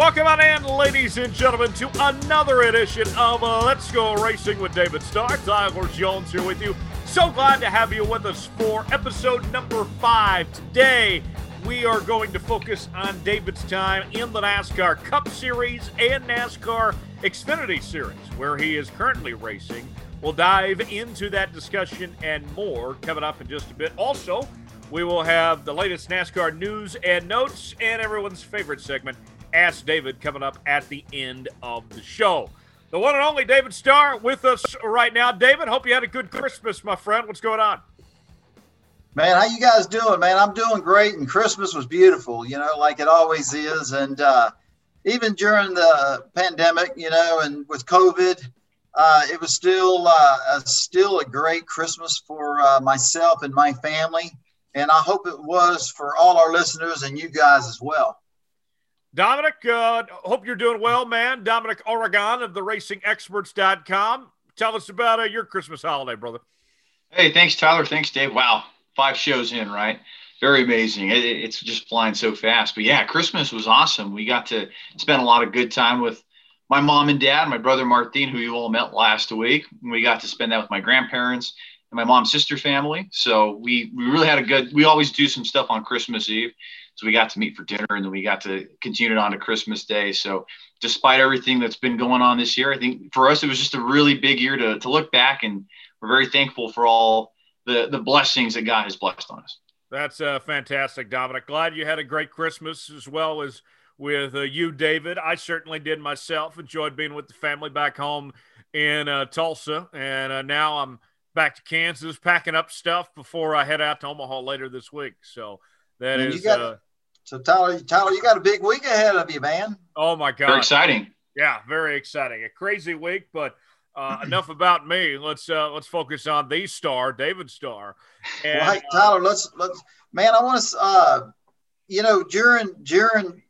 Welcome on in, ladies and gentlemen, to another edition of uh, Let's Go Racing with David Starr. Tyler Jones here with you. So glad to have you with us for episode number five. Today, we are going to focus on David's time in the NASCAR Cup Series and NASCAR Xfinity Series, where he is currently racing. We'll dive into that discussion and more coming up in just a bit. Also, we will have the latest NASCAR news and notes and everyone's favorite segment, Ask David, coming up at the end of the show. The one and only David Starr with us right now. David, hope you had a good Christmas, my friend. What's going on? Man, how you guys doing, man? I'm doing great, and Christmas was beautiful, you know, like it always is. And uh, even during the pandemic, you know, and with COVID, uh, it was still uh, a, still a great Christmas for uh, myself and my family, and I hope it was for all our listeners and you guys as well. Dominic, uh, hope you're doing well, man. Dominic Aragon of the RacingExperts.com. Tell us about uh, your Christmas holiday, brother. Hey, thanks, Tyler. Thanks, Dave. Wow, five shows in, right? Very amazing. It, it's just flying so fast. But yeah, Christmas was awesome. We got to spend a lot of good time with my mom and dad, my brother Martin, who you all met last week. We got to spend that with my grandparents and my mom's sister family. So we we really had a good. We always do some stuff on Christmas Eve. So we got to meet for dinner and then we got to continue it on to Christmas Day. So despite everything that's been going on this year, I think for us it was just a really big year to, to look back and we're very thankful for all the, the blessings that God has blessed on us. That's uh, fantastic, Dominic. Glad you had a great Christmas as well as with uh, you, David. I certainly did myself. Enjoyed being with the family back home in uh, Tulsa, and uh, now I'm back to Kansas, packing up stuff before I head out to Omaha later this week. So that and is. Got, uh, so Tyler, Tyler, you got a big week ahead of you, man. Oh my God! Very exciting. Yeah, very exciting. A crazy week, but uh, enough about me. Let's uh, let's focus on the star, David Starr. And, well, hey, Tyler, let's let's man. I want to, uh, you know, during during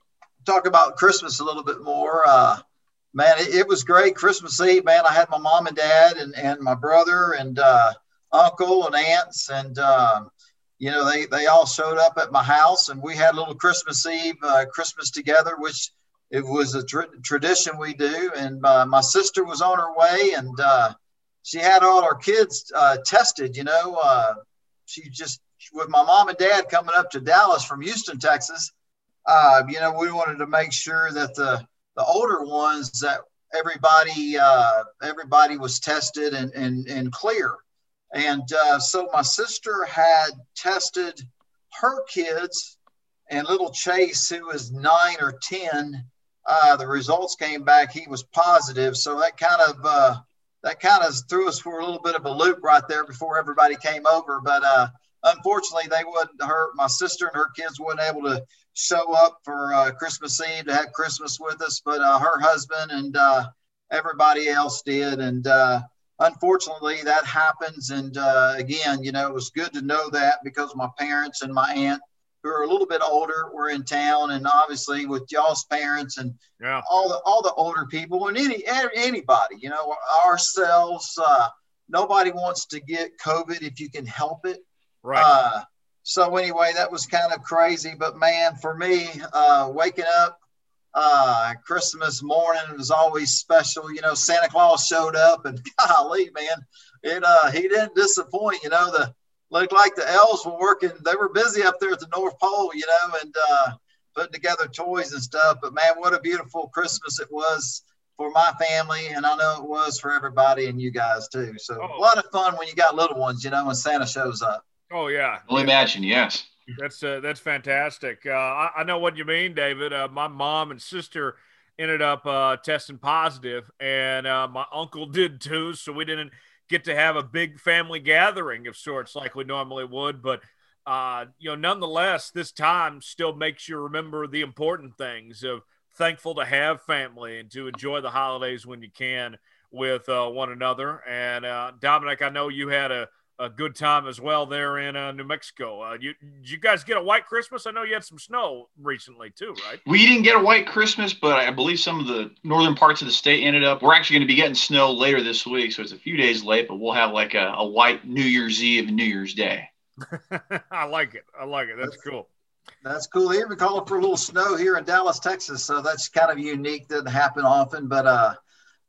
talk about Christmas a little bit more. Uh, man, it, it, was great. Christmas Eve, man. I had my mom and dad and and my brother and uh, uncle and aunts and. Um, you know, they, they all showed up at my house and we had a little Christmas Eve, uh, Christmas together, which it was a tr- tradition we do. And uh, my sister was on her way and uh, she had all our kids uh, tested, you know, uh, she just, with my mom and dad coming up to Dallas from Houston, Texas, uh, you know, we wanted to make sure that the, the older ones that everybody, everybody was tested and, and, and clear. And uh, so my sister had tested her kids, and little Chase, who was nine or 10, uh, the results came back. He was positive. So that kind of uh, that kind of threw us for a little bit of a loop right there before everybody came over. But uh, unfortunately, they wouldn't. Her, my sister and her kids weren't able to show up for uh, Christmas Eve to have Christmas with us. But uh, her husband and everybody else did, and unfortunately that happens. And uh, again you know it was good to know that because my parents and my aunt who are a little bit older were in town. And obviously with y'all's parents and yeah. all the all the older people and any anybody you know ourselves uh, nobody wants to get covid if you can help it. Right. Uh, so anyway that was kind of crazy. But man for me uh, waking up uh, Christmas morning was always special. You know, Santa Claus showed up, and golly, man, it uh, he didn't disappoint. You know, the looked like the elves were working; they were busy up there at the North Pole. You know, and uh, putting together toys and stuff. But man, what a beautiful Christmas it was for my family, and I know it was for everybody and you guys too. So oh. a lot of fun when you got little ones. You know, when Santa shows up. Oh yeah, well imagine, yes. That's uh, that's fantastic. Uh, I, I, know what you mean, David. Uh, my mom and sister ended up uh, testing positive, and uh, my uncle did too. So we didn't get to have a big family gathering of sorts like we normally would. But uh, you know, nonetheless, this time still makes you remember the important things of thankful to have family and to enjoy the holidays when you can with one another. And Dominic, I know you had a a good time as well there in uh, New Mexico. Uh, you did you guys get a white Christmas? I know you had some snow recently too, right? We didn't get a white Christmas, but I believe some of the northern parts of the state ended up. We're actually going to be getting snow later this week, so it's a few days late, but we'll have like a, a white New Year's Eve and New Year's Day. I like it. I like it. That's cool. That's cool. They even called for a little snow here in Dallas, Texas. So that's kind of unique. Doesn't happen often, but uh,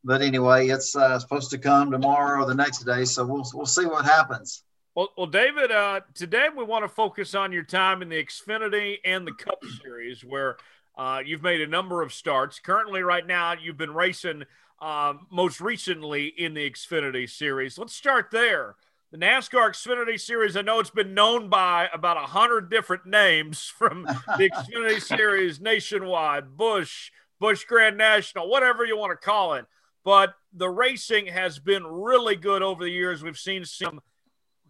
but anyway, it's uh, supposed to come tomorrow or the next day. So we'll we'll see what happens. Well, well, David. Uh, today we want to focus on your time in the Xfinity and the Cup Series, where uh, you've made a number of starts. Currently, right now, you've been racing um, most recently in the Xfinity Series. Let's start there the NASCAR Xfinity Series, I know it's been known by about a hundred different names from the Xfinity Series nationwide, Busch, Busch Grand National, whatever you want to call it. But the racing has been really good over the years. We've seen some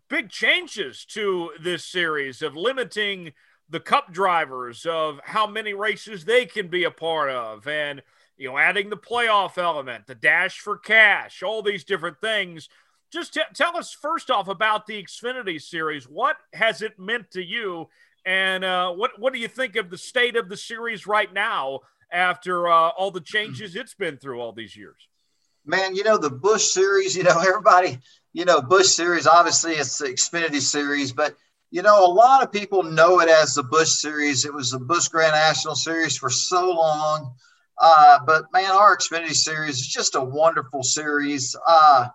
big changes to this series of limiting the cup drivers of how many races they can be a part of and you know adding the playoff element the dash for cash all these different things just t- tell us first off about the Xfinity series. What has it meant to you, and uh, what what do you think of the state of the series right now after uh, all the changes it's been through all these years? Man, you know the Busch series. You know everybody. You know Busch series. Obviously, it's the Xfinity series, but you know a lot of people know it as the Busch series. It was the Busch Grand National Series for so long. Uh, but man, our Xfinity series is just a wonderful series. Uh,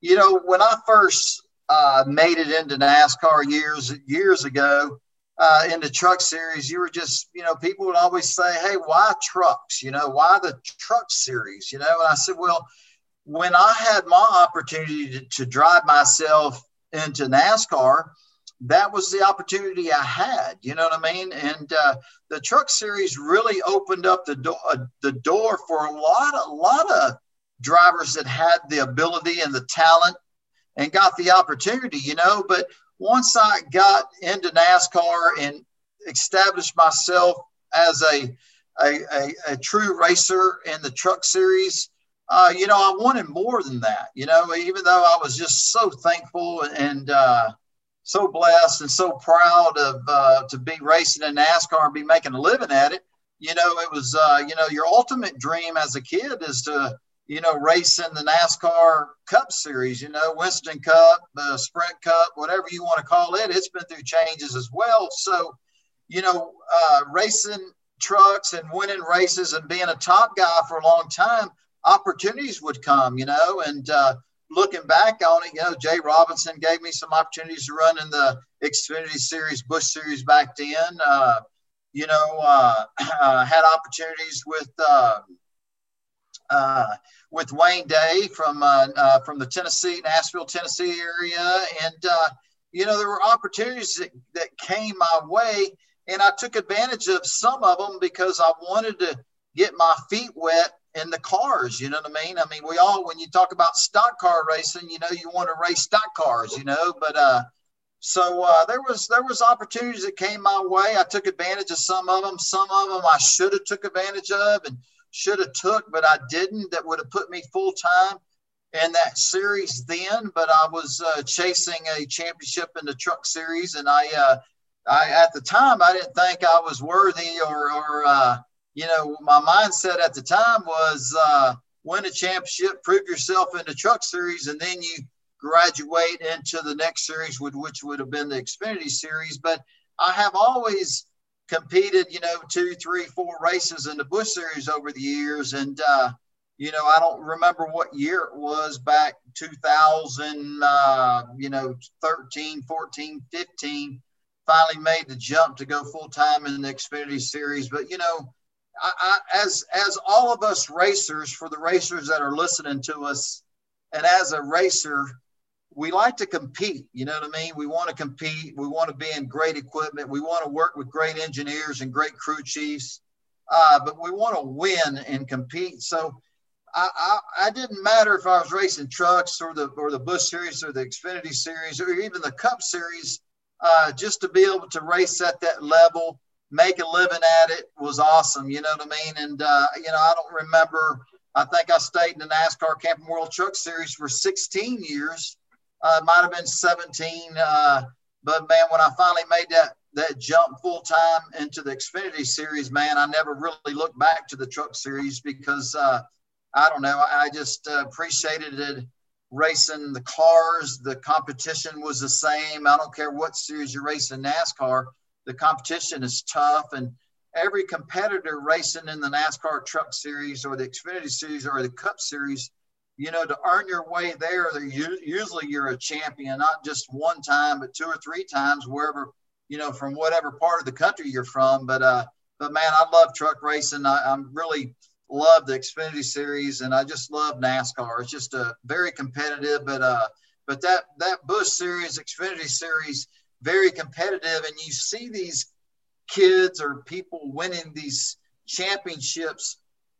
you know, when I first uh, made it into NASCAR years years ago uh, in the truck series, you were just, you know, people would always say, "Hey, why trucks? You know, why the truck series?" You know, and I said, "Well, when I had my opportunity to, to drive myself into NASCAR." That was the opportunity I had, you know what I mean? And uh, the truck series really opened up the door, uh, the door for a lot, a lot of drivers that had the ability and the talent and got the opportunity, you know. But once I got into NASCAR and established myself as a a, a, a true racer in the truck series, uh, you know, I wanted more than that. You know, even though I was just so thankful and uh, so blessed and so proud of uh, to be racing in NASCAR and be making a living at it. You know, it was uh, you know your ultimate dream as a kid is to you know, race in the NASCAR Cup Series, you know, Winston Cup, Sprint Cup, whatever you want to call it. It's been through changes as well. So, you know, uh, racing trucks and winning races and being a top guy for a long time, opportunities would come, you know, and uh, looking back on it, you know, Jay Robinson gave me some opportunities to run in the Xfinity Series, Busch Series back then. Uh, you know, uh, had opportunities with uh, uh, with Wayne Day from uh, uh, from the Tennessee, Nashville, Tennessee area, and uh, you know there were opportunities that, that came my way, and I took advantage of some of them because I wanted to get my feet wet in the cars. You know what I mean? I mean, we all when you talk about stock car racing, you know, you want to race stock cars, you know, but uh, so uh, there was there was opportunities that came my way. I took advantage of some of them. Some of them I should have took advantage of, and should have took, but I didn't. That would have put me full time in that series then. But I was uh, chasing a championship in the Truck Series, and I, uh, I at the time I didn't think I was worthy, or, or uh, you know, my mindset at the time was uh, win a championship, prove yourself in the Truck Series, and then you graduate into the next series, which would have been the Xfinity Series. But I have always competed, you know, two, three, four races in the Busch Series over the years. And, uh, you know, I don't remember what year it was back 2000, uh, you know, 13, 14, 15, finally made the jump to go full time in the Xfinity Series. But, you know, As as all of us racers, for the racers that are listening to us, and as a racer, we like to compete. You know what I mean? We want to compete. We want to be in great equipment. We want to work with great engineers and great crew chiefs. Uh, but we want to win and compete. So I, I, I, didn't matter if I was racing trucks or the or the Busch Series or the Xfinity Series or even the Cup Series. Uh, just to be able to race at that level, make a living at it was awesome. You know what I mean? And uh, you know, I don't remember. I think I stayed in the NASCAR Camping World Truck Series for 16 years uh, might have been 17. Uh, but man, when I finally made that that jump full time into the Xfinity series, man, I never really looked back to the truck series because uh, I don't know. I, I just uh, appreciated it racing the cars. The competition was the same. I don't care what series you're racing NASCAR. The competition is tough, and every competitor racing in the NASCAR Truck Series or the Xfinity Series or the Cup Series, you know, to earn your way there, usually you're a champion, not just one time, but two or three times, wherever, you know, from whatever part of the country you're from. But, uh, but man, I love truck racing. I, I'm really love the Xfinity Series, and I just love NASCAR. It's just a very competitive, but uh, but that that Busch Series, Xfinity Series, very competitive, and you see these kids or people winning these championships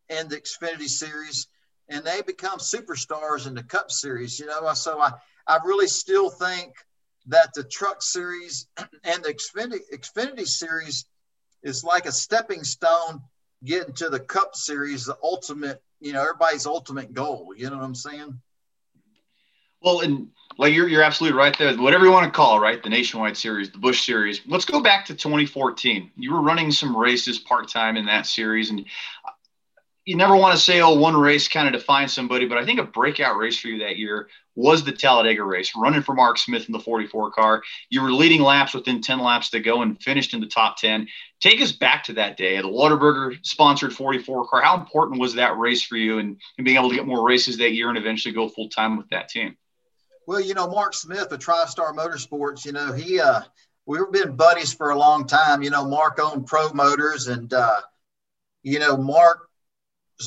in the Xfinity Series, and they become superstars in the Cup Series. You know, so I I really still think that the Truck Series and the Xfinity Xfinity Series is like a stepping stone getting to the Cup Series, the ultimate, you know, everybody's ultimate goal. You know what I'm saying? Well, and like you're you're absolutely right there. Whatever you want to call it, right? The Nationwide Series, the Busch Series. Let's go back to 2014. You were running some races part time in that series, and you never want to say, oh, one race kind of defines somebody, but I think a breakout race for you that year was the Talladega race, running for Mark Smith in the 44 car. You were leading laps within 10 laps to go and finished in the top 10. Take us back to that day, the Whataburger sponsored 44 car. How important was that race for you and, and being able to get more races that year and eventually go full time with that team? Well, you know, Mark Smith of TriStar Motorsports, you know, he, uh, we've been buddies for a long time. You know, Mark owned Pro Motors and, uh, you know, Mark's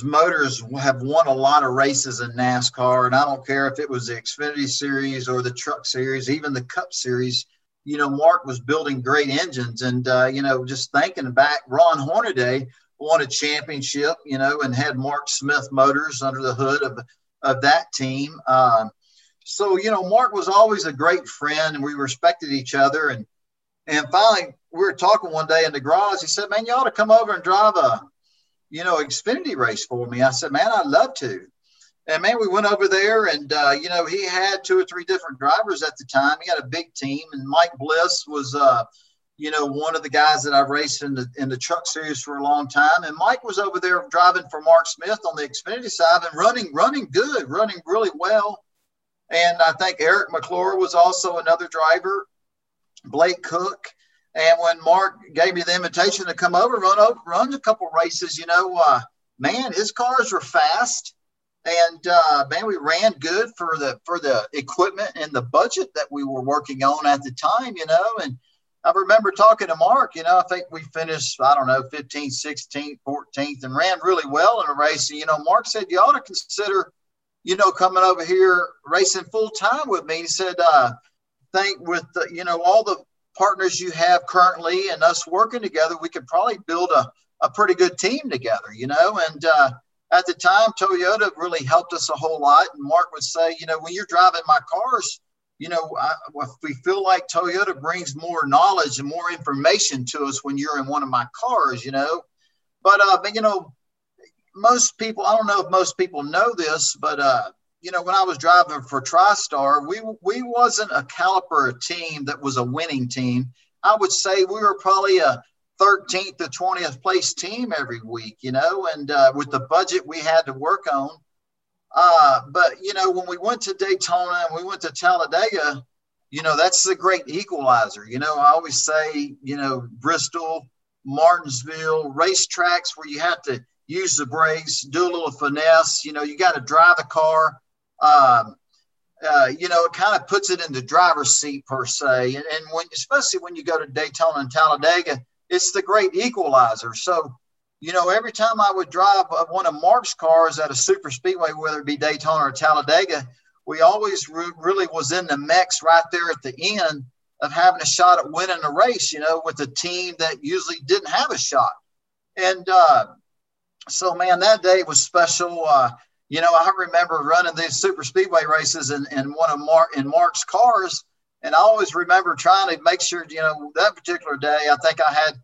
motors have won a lot of races in NASCAR, and I don't care if it was the Xfinity Series or the Truck Series, even the Cup Series. You know, Mark was building great engines, and uh, you know, just thinking back, Ron Hornaday won a championship, you know, and had Mark Smith motors under the hood of of that team. Uh, so you know, Mark was always a great friend, and we respected each other. And and finally, we were talking one day in the garage. He said, "Man, you ought to come over and drive a you know, Xfinity race for me. I said, man, I'd love to. And man, we went over there, and uh, you know, he had two or three different drivers at the time. He had a big team, and Mike Bliss was, uh, you know, one of the guys that I've raced in the in the truck series for a long time. And Mike was over there driving for Mark Smith on the Xfinity side and running, running good, running really well. And I think Eric McClure was also another driver. Blake Koch, and when Mark gave me the invitation to come over, run over, run a couple races, you know, uh, man, his cars were fast, and uh, man, we ran good for the for the equipment and the budget that we were working on at the time, you know. And I remember talking to Mark, you know, I think we finished, I don't know, 15th, 16th, 14th, and ran really well in a race. And you know, Mark said you ought to consider, you know, coming over here racing full time with me. He said, uh, think with the, you know all the partners you have currently and us working together, we could probably build a, a pretty good team together, you know. And uh, at the time, Toyota really helped us a whole lot. And Mark would say, you know, when you're driving my cars, you know, I, we feel like Toyota brings more knowledge and more information to us when you're in one of my cars, you know. But, uh, but you know, most people, I don't know if most people know this, but uh, you know, when I was driving for TriStar, we we wasn't a caliper team that was a winning team. I would say we were probably a 13th to 20th place team every week, you know, and uh, with the budget we had to work on. Uh, but you know, when we went to Daytona and we went to Talladega, you know, that's the great equalizer. You know, I always say, you know, Bristol, Martinsville, racetracks where you have to use the brakes, do a little finesse. You know, you got to drive the car um, uh, you know, it kind of puts it in the driver's seat per se. And, and when, especially when you go to Daytona and Talladega, it's the great equalizer. So, you know, every time I would drive one of Mark's cars at a super speedway, whether it be Daytona or Talladega, we always re- really was in the mix right there at the end of having a shot at winning a race, you know, with a team that usually didn't have a shot. And uh, so, man, that day was special. Uh, you know, I remember running these super speedway races in, in one of Mark in Mark's cars. And I always remember trying to make sure, you know, that particular day, I think I had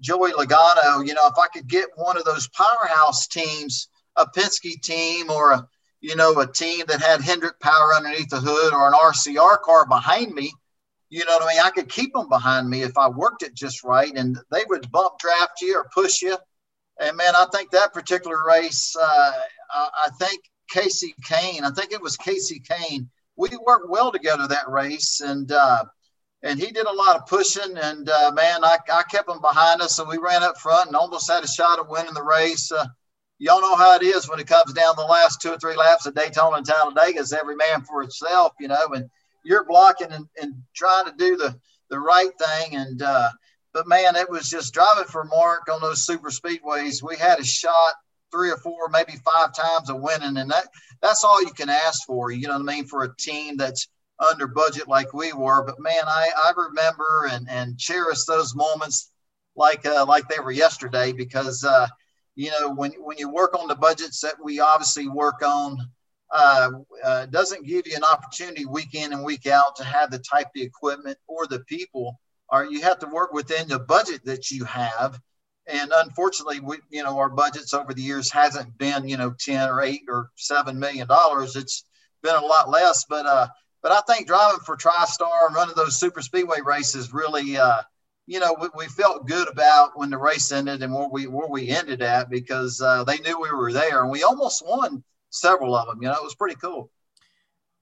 Joey Logano, you know, if I could get one of those powerhouse teams, a Penske team or a, you know, a team that had Hendrick power underneath the hood or an RCR car behind me, you know what I mean? I could keep them behind me if I worked it just right and they would bump draft you or push you. And man, I think that particular race, uh, uh, I think Kasey Kahne, I think it was Kasey Kahne. We worked well together that race, and uh, and he did a lot of pushing. And uh, man, I, I kept him behind us, so we ran up front and almost had a shot at winning the race. Uh, y'all know how it is when it comes down the last two or three laps of Daytona and Talladega. It's every man for itself, you know, and you're blocking and, and trying to do the the right thing. And uh, but man, it was just driving for Mark on those super speedways. We had a shot three or four, maybe five times of winning, and that that's all you can ask for. You know what I mean for a team that's under budget like we were. But man, I I remember and and cherish those moments like uh, like they were yesterday because uh, you know when when you work on the budgets that we obviously work on. Uh, uh, doesn't give you an opportunity week in and week out to have the type of equipment or the people or you have to work within the budget that you have and unfortunately, we, you know, our budgets over the years hasn't been, you know, 10 or eight or seven million dollars. It's been a lot less, but, uh, but I think driving for TriStar and running those super speedway races really, uh, you know, we, we, felt good about when the race ended and where we where we ended at because uh, they knew we were there and we almost won several of them. You know, it was pretty cool.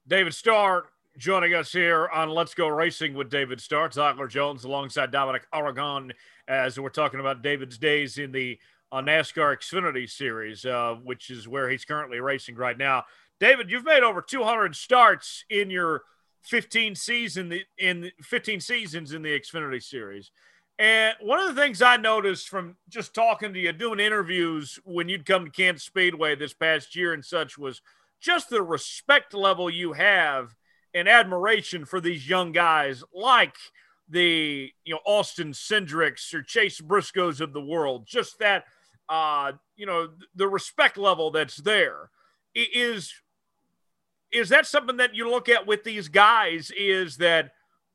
David Starr joining us here on Let's Go Racing with David Starr, Tyler Jones alongside Dominic Aragon as we're talking about David's days in the uh, NASCAR Xfinity Series, uh, which is where he's currently racing right now. David, you've made over 200 starts in your 15 season in 15 seasons in the Xfinity Series. And one of the things I noticed from just talking to you, doing interviews when you'd come to Kansas Speedway this past year and such, was just the respect level you have and admiration for these young guys like – the you know Austin Cindrics or Chase Briscoes of the world. Just that uh, you know the respect level that's there is is that something that you look at with these guys is that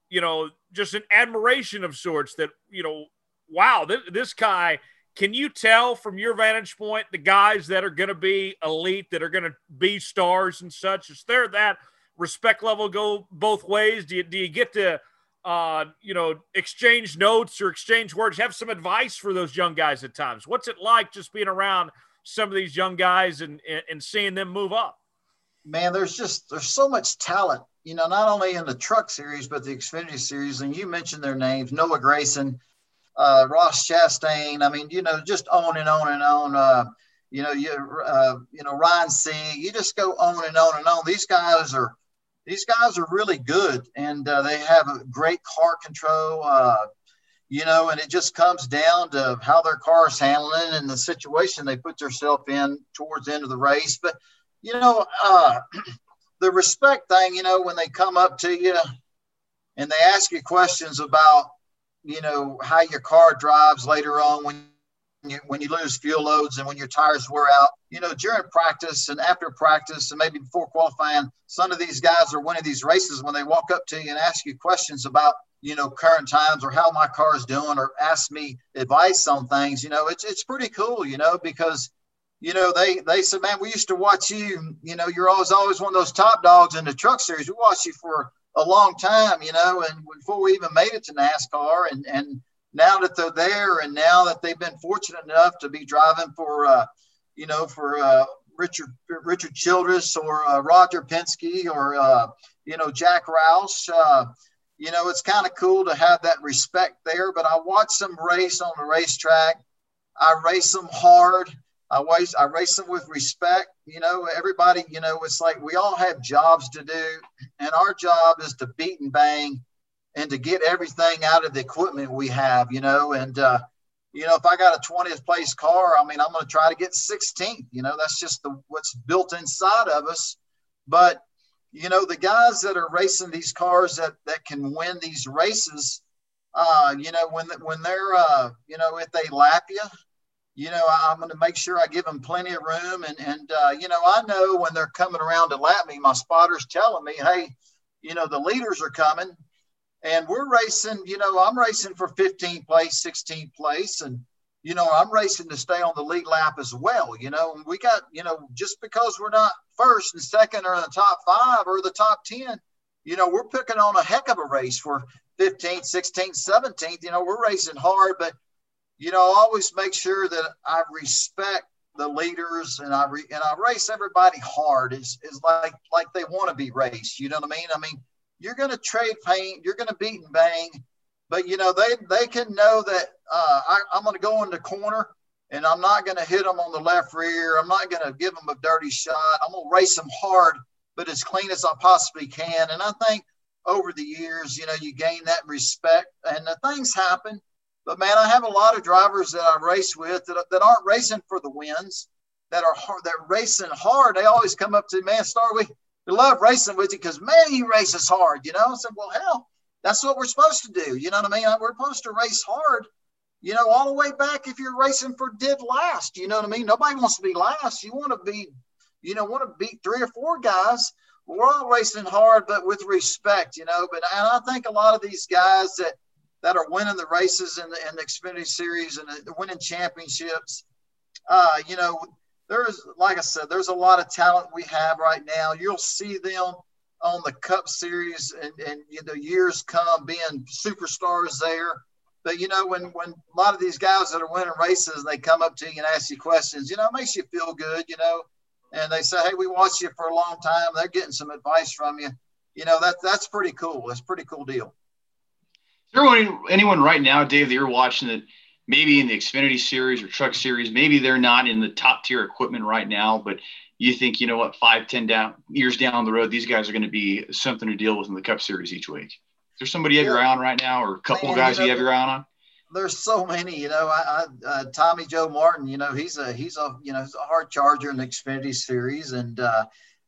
you know just an admiration of sorts that you know wow this, this guy can you tell from your vantage point the guys that are going to be elite that are going to be stars and such is there that respect level go both ways do you, do you get to uh, you know, exchange notes or exchange words, have some advice for those young guys at times. What's it like just being around some of these young guys and and seeing them move up? Man, there's just there's so much talent, you know, not only in the truck series but the Xfinity series. And you mentioned their names: Noah Gragson, uh, Ross Chastain. I mean, you know, just on and on and on. Uh, you know, you uh, you know Ryan C. You just go on and on and on. These guys are these guys are really good and uh, they have a great car control. Uh, you know, and it just comes down to how their car is handling and the situation they put themselves in towards the end of the race. But, you know, uh, the respect thing, you know, when they come up to you and they ask you questions about, you know, how your car drives later on when you, when you lose fuel loads and when your tires wear out. You know, during practice and after practice and maybe before qualifying, some of these guys are winning these races when they walk up to you and ask you questions about, you know, current times or how my car is doing or ask me advice on things. You know, it's it's pretty cool, you know, because you know, they they said, man, we used to watch you. You know, you're always always one of those top dogs in the truck series. We watched you for a long time, you know, and before we even made it to NASCAR, and and now that they're there and now that they've been fortunate enough to be driving for, uh, you know, for uh, Richard Richard Childress or uh, Roger Penske or uh, you know Jack Roush, uh, you know, it's kind of cool to have that respect there. But I watch them race on the racetrack. I race them hard. I race I race them with respect. You know, everybody. You know, it's like we all have jobs to do, and our job is to beat and bang and to get everything out of the equipment we have, you know, and, uh, you know, if I got a 20th place car, I mean, I'm going to try to get 16th, you know, that's just the, what's built inside of us. But, you know, the guys that are racing these cars that, that can win these races, uh, you know, when, when they're, uh, you know, if they lap you, you know, I'm going to make sure I give them plenty of room. And, and, uh, you know, I know when they're coming around to lap me, my spotter's telling me, Hey, you know, the leaders are coming and we're racing, you know, I'm racing for 15th place, 16th place, and you know, I'm racing to stay on the lead lap as well. You know, we got, you know, just because we're not first and second or in the top five or the top 10, you know, we're picking on a heck of a race for 15th, 16th, 17th. You know, we're racing hard, but, you know, I always make sure that I respect the leaders and I re- and I race everybody hard is is like like they want to be raced. You know what I mean? I mean, you're going to trade paint, you're going to beat and bang, but you know they they can know that uh, I, I'm going to go in the corner and I'm not going to hit them on the left rear. I'm not going to give them a dirty shot. I'm going to race them hard, but as clean as I possibly can. And I think over the years, you know, you gain that respect and the things happen. But man, I have a lot of drivers that I race with that, that aren't racing for the wins, that are hard, that racing hard. They always come up to me, man, Star, we, we love racing with you because man, you races hard. You know, I said, well, hell, that's what we're supposed to do. You know what I mean? We're supposed to race hard. You know, all the way back if you're racing for dead last. You know what I mean? Nobody wants to be last. You want to be, you know, want to beat three or four guys. We're all racing hard, but with respect. You know, but and I think a lot of these guys that that are winning the races in the, in the Xfinity Series and the, winning championships. Uh, you know, there's like I said, there's a lot of talent we have right now. You'll see them on the Cup Series and, and you know years come being superstars there. But you know, when when a lot of these guys that are winning races, and they come up to you and ask you questions, you know, it makes you feel good, you know. And they say, "Hey, we watched you for a long time." They're getting some advice from you. You know, that that's pretty cool. A pretty cool deal. Is there anyone, anyone right now, Dave, that you're watching that maybe in the Xfinity series or truck series, maybe they're not in the top tier equipment right now, but you think, you know what, five, ten down years down the road, these guys are going to be something to deal with in the Cup Series each week. Is there somebody you have your eye on right now, or a couple Man, guys you, know, you have your eye on? There's so many, you know. I, I uh, Tommy Joe Martin, you know, he's a he's a you know he's a hard charger in the Xfinity Series, and uh,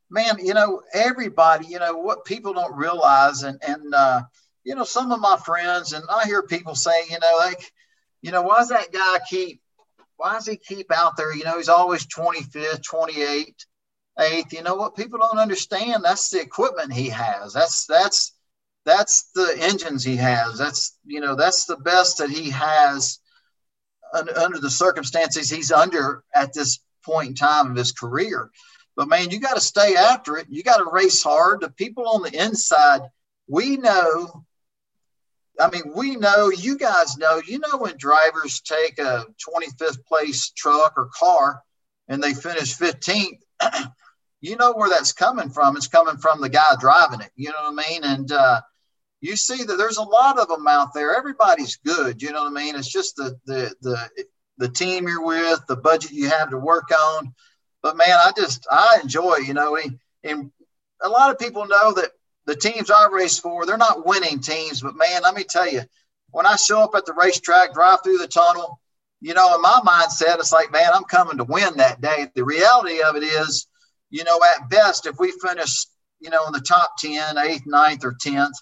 man, you know, everybody, you know, what people don't realize, and and uh, you know, some of my friends, and I hear people say, you know, like, you know, why does that guy keep, why does he keep out there? You know, he's always 25th, 28th, 8th. You know what? People don't understand. That's the equipment he has. That's, that's, that's the engines he has. That's, you know, that's the best that he has under the circumstances he's under at this point in time of his career. But man, you got to stay after it. You got to race hard. The people on the inside, we know I mean, we know, you guys know, you know, when drivers take a 25th place truck or car and they finish 15th, you know where that's coming from. It's coming from the guy driving it. You know what I mean? And uh, you see that there's a lot of them out there. Everybody's good. You know what I mean? It's just the, the, the, the team you're with, the budget you have to work on. But man, I just, I enjoy, you know, and a lot of people know that the teams I race for, they're not winning teams, but man, let me tell you, when I show up at the racetrack, drive through the tunnel, you know, in my mindset, it's like, man, I'm coming to win that day. The reality of it is, you know, at best, if we finish, you know, in the top 10, eighth, ninth, or 10th,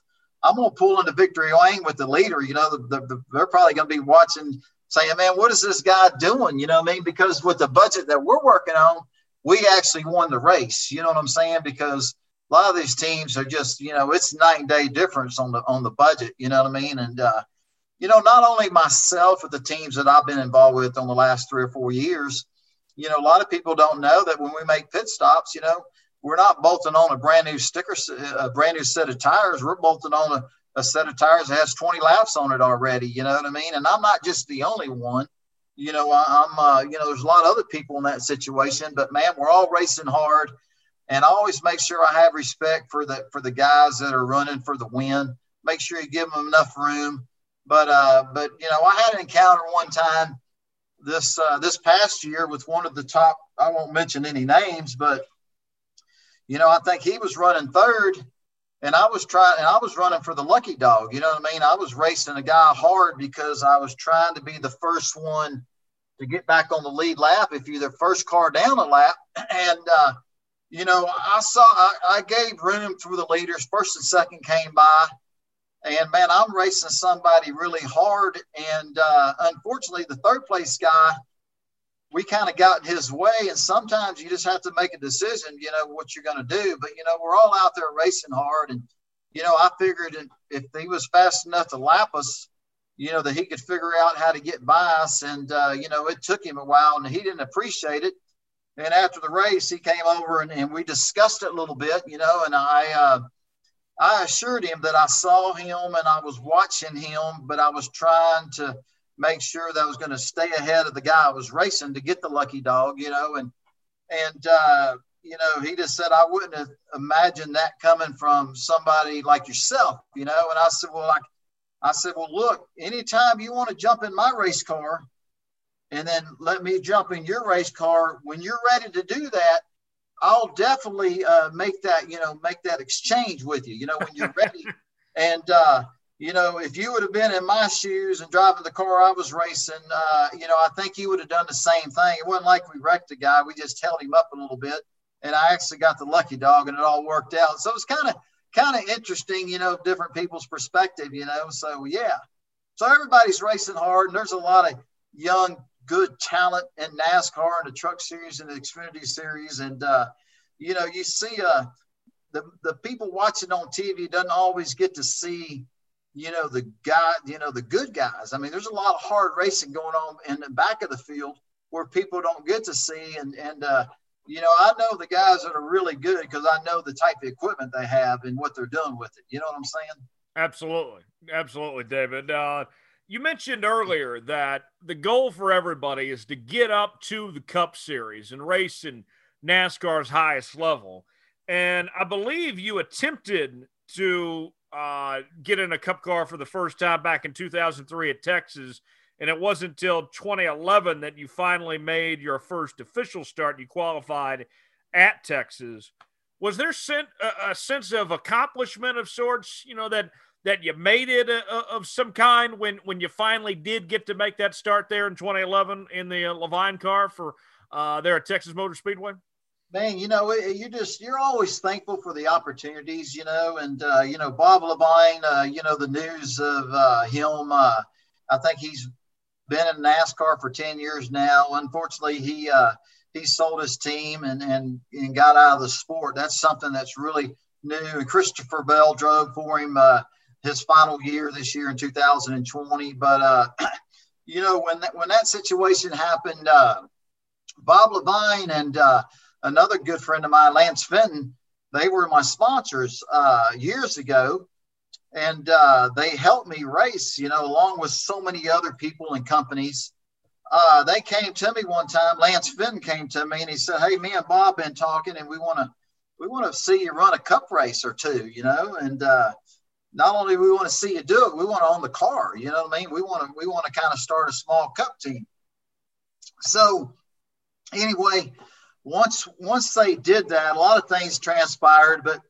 I'm going to pull into victory lane with the leader. You know, the, the, the, they're probably going to be watching, saying, man, what is this guy doing? You know what I mean? Because with the budget that we're working on, we actually won the race. You know what I'm saying? Because a lot of these teams are just, you know, it's and day difference on the on the budget. You know what I mean? And uh, you know, not only myself but the teams that I've been involved with on the last three or four years, you know, a lot of people don't know that when we make pit stops, you know, we're not bolting on a brand new sticker, a brand new set of tires. We're bolting on a, a set of tires that has 20 laps on it already. You know what I mean? And I'm not just the only one. You know, I, am uh, you know, there's a lot of other people in that situation, but man, we're all racing hard and I always make sure I have respect for the for the guys that are running for the win. Make sure you give them enough room. But uh, but you know, I had an encounter one time this uh, this past year with one of the top. I won't mention any names, but you know, I think he was running third, and I was trying, and I was running for the lucky dog. You know what I mean? I was racing a guy hard because I was trying to be the first one to get back on the lead lap. If you're the first car down a lap, and uh, you know, I saw I, I gave room through the leaders. First and second came by, and man, I'm racing somebody really hard. And uh, unfortunately, the third place guy, we kind of got in his way. And sometimes you just have to make a decision, you know, what you're going to do. But you know, we're all out there racing hard, and you know, I figured if he was fast enough to lap us, you know, that he could figure out how to get by us. And uh, you know, it took him a while, and he didn't appreciate it and after the race, he came over and, and we discussed it a little bit, you know, and I, uh, I assured him that I saw him and I was watching him, but I was trying to make sure that I was going to stay ahead of the guy I was racing to get the lucky dog, you know, and, and, uh, you know, he just said, I wouldn't have imagined that coming from somebody like yourself, you know. And I said, Well, like, I said, Well, look, anytime you want to jump in my race car and then let me jump in your race car, when you're ready to do that, I'll definitely uh, make that, you know, make that exchange with you, you know, when you're ready. and, uh, you know, if you would have been in my shoes and driving the car I was racing, uh, you know, I think you would have done the same thing. It wasn't like we wrecked the guy. We just held him up a little bit and I actually got the lucky dog and it all worked out. So it's kind of, kind of interesting, you know, different people's perspective, you know? So yeah. So everybody's racing hard and there's a lot of young, good talent in NASCAR and the truck series and the Xfinity series. And, uh, you know, you see, uh, the, the people watching on TV doesn't always get to see you know, the guy, you know, the good guys. I mean, there's a lot of hard racing going on in the back of the field where people don't get to see. And, and, uh, you know, I know the guys that are really good because I know the type of equipment they have and what they're doing with it. You know what I'm saying? Absolutely. Absolutely, David. Uh, you mentioned earlier that the goal for everybody is to get up to the Cup Series and race in NASCAR's highest level. And I believe you attempted to uh, get in a cup car for the first time back in 2003 at Texas. And it wasn't until 2011 that you finally made your first official start. You qualified at Texas. Was there a, a sense of accomplishment of sorts, you know, that that you made it a, uh, a, of some kind when when you finally did get to make that start there in 2011 in the uh, Leavine car for uh, there at Texas Motor Speedway? man, you know, you just you're always thankful for the opportunities, you know, and uh, you know Bob Leavine, uh, you know the news of uh, him. Uh, I think he's been in NASCAR for ten years now. Unfortunately, he uh, he sold his team and and and got out of the sport. That's something that's really new. And Christopher Bell drove for him uh, his final year this year in 2020. But you know when that when that situation happened. Bob Leavine and another good friend of mine, Lance Fenton, they were my sponsors uh, years ago. And uh, they helped me race, you know, along with so many other people and companies. Uh, they came to me one time. Lance Fenton came to me and he said, "Hey, me and Bob been talking, and we want to we want to see you run a cup race or two, you know." And uh, not only we want to see you do it, we want to own the car. You know what I mean? We want to we want to kind of start a small cup team. So anyway, once once they did that, a lot of things transpired, but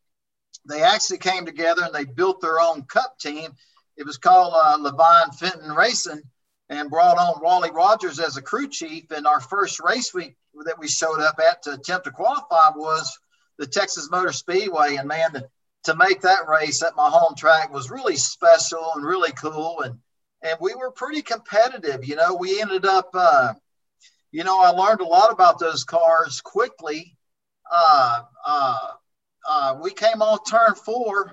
they actually came together and they built their own cup team. It was called uh, Leavine Fenton Racing and brought on Wally Rogers as a crew chief. And our first race week that we showed up at to attempt to qualify was the Texas Motor Speedway. And man, to, to make that race at my home track was really special and really cool. And and we were pretty competitive. You know, we ended up uh, you know, I learned a lot about those cars quickly. Uh, uh, uh, we came on turn four,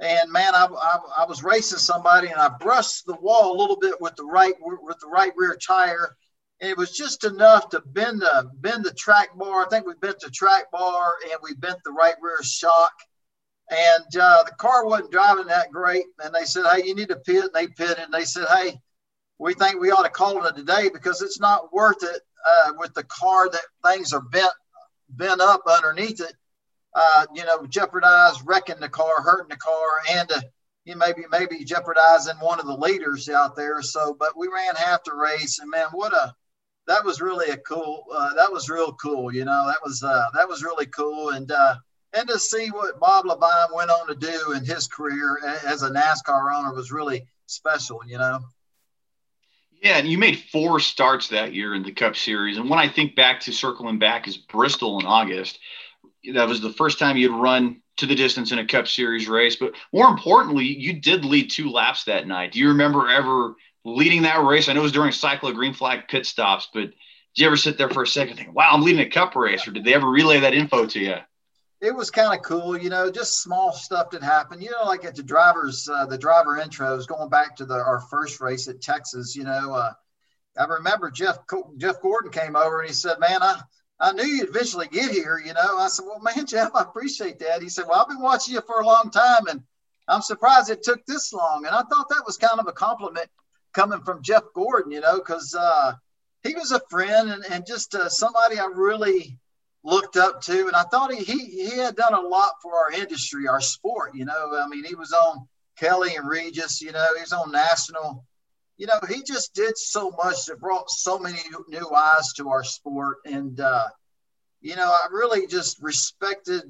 and man, I, I, I, was racing somebody, and I brushed the wall a little bit with the right with the right rear tire. And it was just enough to bend the bend the track bar. I think we bent the track bar, and we bent the right rear shock. And uh, the car wasn't driving that great. And they said, "Hey, you need to pit." And they pitted. And they said, "Hey, we think we ought to call it a day because it's not worth it uh, with the car that things are bent bent up underneath it. Uh, you know, jeopardize wrecking the car, hurting the car, and uh, you maybe maybe jeopardizing one of the leaders out there. So, but we ran half the race, and man, what a that was really a cool. Uh, that was real cool. You know, that was uh, that was really cool, and and to see what Bob Leavine went on to do in his career as a NASCAR owner was really special. You know. Yeah, and you made four starts that year in the Cup Series. And when I think back to circling back is Bristol in August, that was the first time you'd run to the distance in a Cup Series race. But more importantly, you did lead two laps that night. Do you remember ever leading that race? I know it was during cycle of green flag pit stops, but did you ever sit there for a second and think, wow, I'm leading a Cup race? Or did they ever relay that info to you? It was kind of cool, you know, just small stuff that happened, you know, like at the drivers, uh, the driver intros going back to the, our first race at Texas, you know, uh, I remember Jeff, Jeff Gordon came over and he said, man, I, I knew you'd eventually get here, you know, I said, well, man, Jeff, I appreciate that. He said, well, I've been watching you for a long time and I'm surprised it took this long. And I thought that was kind of a compliment coming from Jeff Gordon, you know, cause, uh, he was a friend and, and just uh, somebody I really, looked up to, and I thought he, he he had done a lot for our industry, our sport. You know, I mean, he was on Kelly and Regis. You know, he was on national. You know, he just did so much that brought so many new eyes to our sport, and uh, you know, I really just respected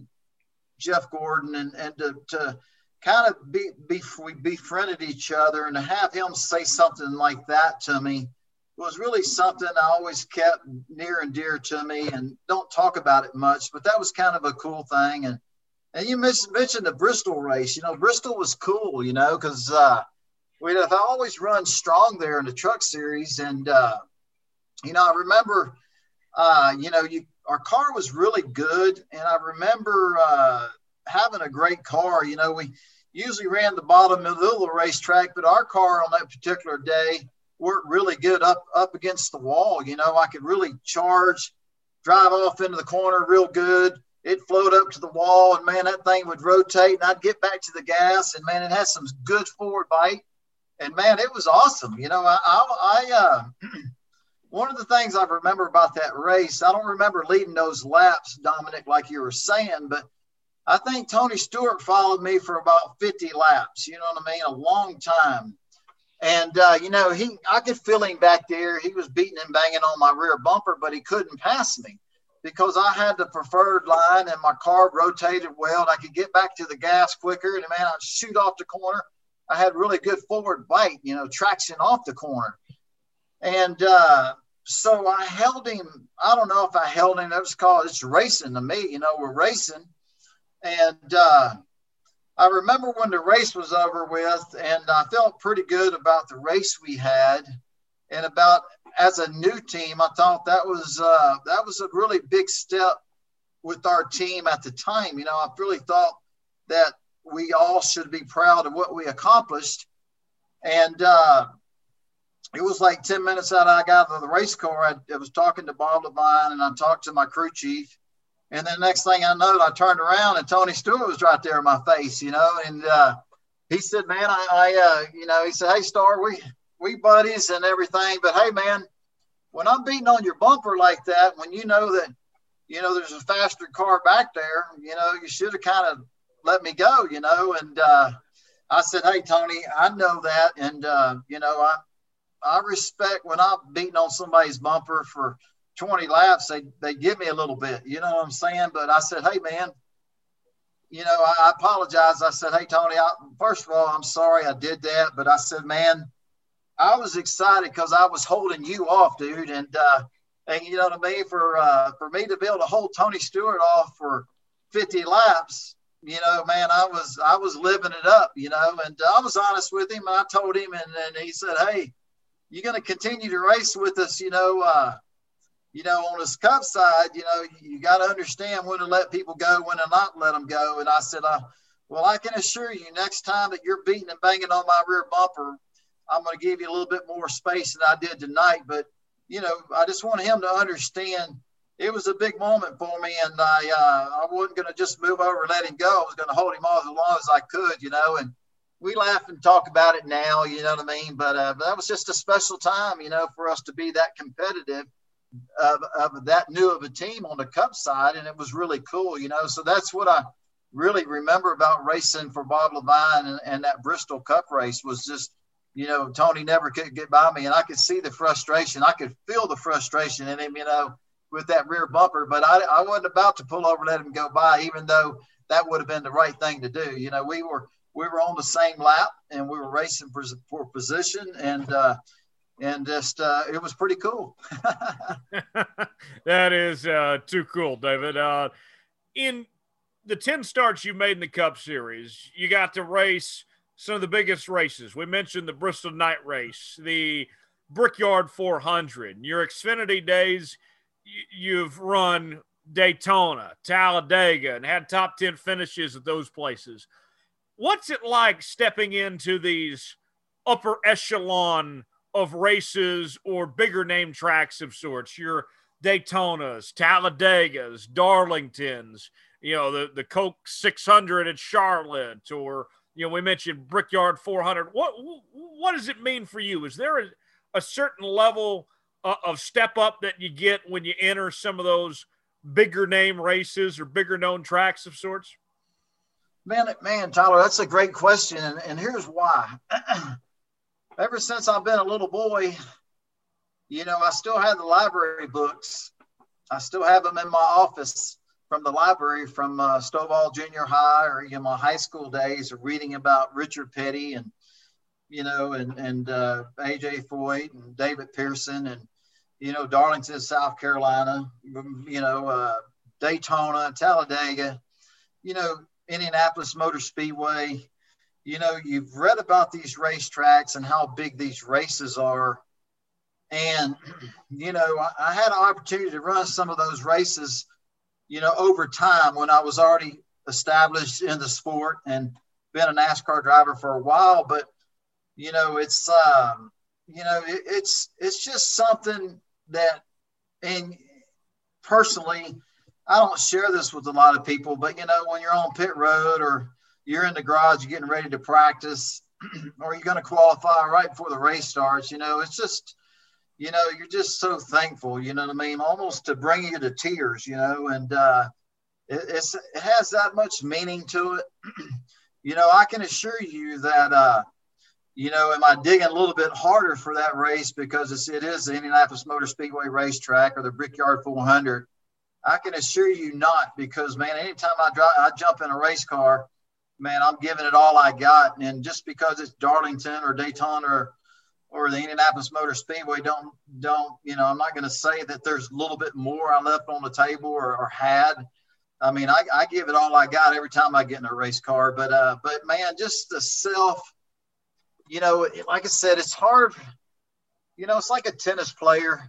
Jeff Gordon and and to, to kind of be, be we befriended each other and to have him say something like that to me was really something I always kept near and dear to me and don't talk about it much, but that was kind of a cool thing. And and you mentioned the Bristol race. You know, Bristol was cool, you know, because uh, we'd have always run strong there in the truck series. And, uh, you know, I remember, uh, you know, you our car was really good. And I remember uh, having a great car. You know, we usually ran the bottom of the racetrack, but our car on that particular day worked really good up up against the wall. You know, I could really charge, drive off into the corner real good. It flowed up to the wall, and man, that thing would rotate, and I'd get back to the gas, and man, it had some good forward bite, and man, it was awesome. You know, I, I, I uh, one of the things I remember about that race, I don't remember leading those laps, Dominic, like you were saying, but I think Tony Stewart followed me for about 50 laps. You know what I mean? A long time. And uh, you know, he I could feel him back there. He was beating and banging on my rear bumper, but he couldn't pass me because I had the preferred line and my car rotated well. And I could get back to the gas quicker, and man, I'd shoot off the corner. I had really good forward bite, you know, traction off the corner. And uh, so I held him. I don't know if I held him. That was called it's racing to me. You know, we're racing, and uh, I remember when the race was over with, and I felt pretty good about the race we had, and about as a new team, I thought that was uh, that was a really big step with our team at the time. You know, I really thought that we all should be proud of what we accomplished, and uh, it was like ten minutes out I got out of the race car. I, I was talking to Bob Leavine, and I talked to my crew chief and then next thing I know, I turned around and Tony Stewart was right there in my face, you know. And uh, he said, "Man, I, I uh, you know," he said, "Hey, Star, we we buddies and everything, but hey, man, when I'm beating on your bumper like that, when you know that, you know, there's a faster car back there, you know, you should have kind of let me go, you know." And uh, I said, "Hey, Tony, I know that, and uh, you know, I I respect when I'm beating on somebody's bumper for." 20 laps, they they give me a little bit. You know what I'm saying? But I said, hey man, you know, I, I apologize. I said, hey Tony, I, first of all, I'm sorry I did that, but I said, man, I was excited because I was holding you off, dude, and uh, and you know what I mean for uh, for me to be able to hold Tony Stewart off for 50 laps. You know, man, I was I was living it up, you know, and I was honest with him. I told him, and, and he said, "Hey, you're going to continue to race with us, you know, uh, you know, on this cup side, you know, you got to understand when to let people go, when to not let them go. And I said, uh, well, I can assure you, next time that you're beating and banging on my rear bumper, I'm going to give you a little bit more space than I did tonight. But you know, I just want him to understand it was a big moment for me, and I uh, I wasn't going to just move over and let him go. I was going to hold him off as long as I could, you know. And we laugh and talk about it now, you know what I mean. But, uh, but that was just a special time, you know, for us to be that competitive of, of that new of a team on the cup side, and it was really cool, you know. So that's what I really remember about racing for Bob Leavine and, and that Bristol Cup race was just, you know, Tony never could get by me, and I could see the frustration. I could feel the frustration in him, you know, with that rear bumper. But I, I wasn't about to pull over, let him go by, even though that would have been the right thing to do. You know, we were we were on the same lap and we were racing for, for position and. uh and just uh, it was pretty cool. that is uh, too cool, David. Uh, in the 10 starts you made in the Cup Series, you got to race some of the biggest races. We mentioned the Bristol Night Race, the Brickyard 400. Your Xfinity days, you've run Daytona, Talladega, and had top 10 finishes at those places. What's it like stepping into these upper echelon of races or bigger name tracks of sorts. Your Daytonas, Talladegas, Darlingtons, you know, the, the Coke 600 at Charlotte, or, you know, we mentioned Brickyard 400. What, what does it mean for you? Is there a, a certain level uh, of step up that you get when you enter some of those bigger name races or bigger known tracks of sorts? Man, man, Tyler, that's a great question, and, and here's why. Ever since I've been a little boy, you know, I still have the library books. I still have them in my office from the library from uh, Stovall Junior High or you know my high school days of reading about Richard Petty and you know and and uh, AJ Foyt and David Pearson and you know Darlington, South Carolina, you know uh, Daytona, Talladega, you know Indianapolis Motor Speedway. You know you've read about these racetracks and how big these races are. And, you know, I, I had an opportunity to run some of those races you know, over time when I was already established in the sport and been a NASCAR driver for a while, but you know, it's um, you know, it, it's it's just something that, and personally, I don't share this with a lot of people, but you know, when you're on pit road or you're in the garage, you're getting ready to practice, or you're going to qualify right before the race starts, you know, it's just you know, you're just so thankful, you know what I mean? Almost to bring you to tears, you know, and uh, it, it's, it has that much meaning to it. you know, I can assure you that, uh, you know, am I digging a little bit harder for that race because it's, it is the Indianapolis Motor Speedway racetrack or the Brickyard 400? I can assure you not because, man, anytime I, drive, I jump in a race car, man, I'm giving it all I got. And just because it's Darlington or Daytona or or the Indianapolis Motor Speedway don't don't you know I'm not going to say that there's a little bit more I left on the table or, or had. I mean I, I give it all I got every time I get in a race car, but uh but man just the self, you know like I said it's hard. You know it's like a tennis player.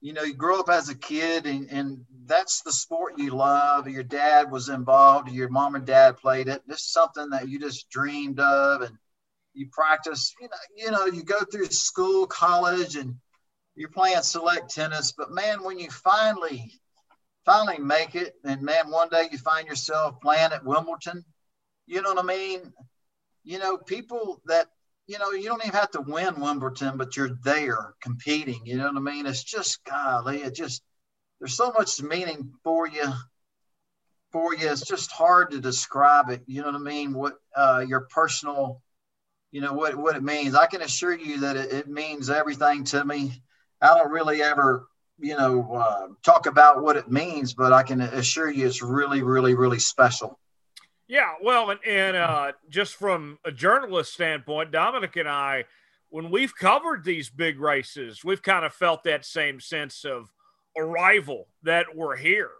You know you grow up as a kid and and that's the sport you love. Your dad was involved. Your mom and dad played it. This is something that you just dreamed of and you practice, you know, you know, you go through school, college, and you're playing select tennis. But man, when you finally, finally make it, and man, one day you find yourself playing at Wimbledon, you know what I mean? You know, people that, you know, you don't even have to win Wimbledon, but you're there competing. You know what I mean? It's just, golly, it just, there's so much meaning for you for you. It's just hard to describe it. You know what I mean? What uh, your personal you know what what it means. I can assure you that it, it means everything to me. I don't really ever you know uh, talk about what it means, but I can assure you it's really really really special. Yeah, well, and, and uh, just from a journalist standpoint, Dominic and I, when we've covered these big races, we've kind of felt that same sense of arrival that we're here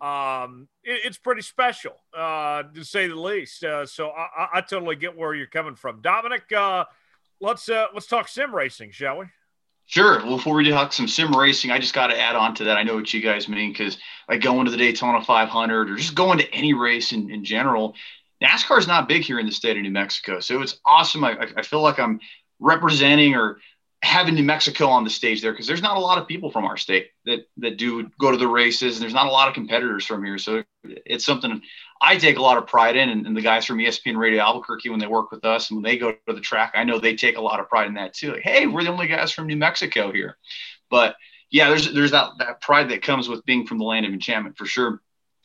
um, it, it's pretty special, uh, to say the least. Uh, so I, I, totally get where you're coming from, Dominic. Uh, let's uh, let's talk sim racing, shall we? Sure. Well, before we talk some sim racing, I just got to add on to that. I know what you guys mean because like going to the Daytona 500 or just going to any race in, in general, NASCAR is not big here in the state of New Mexico. So it's awesome. I, I feel like I'm representing or having New Mexico on the stage there because there's not a lot of people from our state that that do go to the races, and there's not a lot of competitors from here. So it's something I take a lot of pride in, and, and, the guys from ESPN Radio Albuquerque when they work with us and when they go to the track, I know they take a lot of pride in that too. Like, hey, we're the only guys from New Mexico here, but yeah, there's there's that that pride that comes with being from the land of enchantment for sure.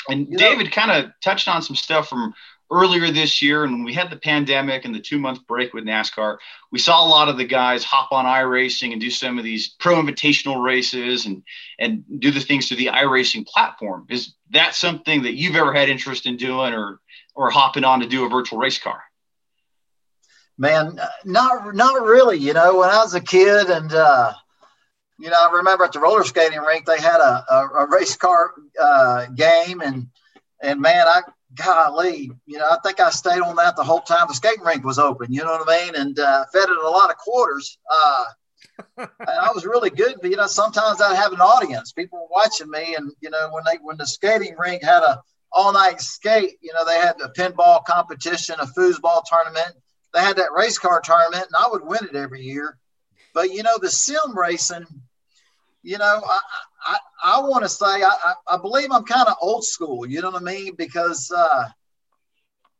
And you David kind of touched on some stuff from earlier this year and when we had the pandemic and the two month break with NASCAR, we saw a lot of the guys hop on iRacing and do some of these pro invitational races and and do the things through the iRacing platform. Is that something that you've ever had interest in doing or or hopping on to do a virtual race car? Man, not not really. You know, when I was a kid and uh you know, I remember at the roller skating rink they had a, a, a race car uh, game and and man, I golly, you know, I think I stayed on that the whole time the skating rink was open. You know what I mean? And uh, fed it a lot of quarters. Uh, and I was really good, but you know, sometimes I'd have an audience. People were watching me, and you know, when they when the skating rink had a all night skate, you know, they had a pinball competition, a foosball tournament. They had that race car tournament, and I would win it every year. But you know, the sim racing, you know, I, I, I want to say I, I, believe I'm kind of old school. You know what I mean? Because uh,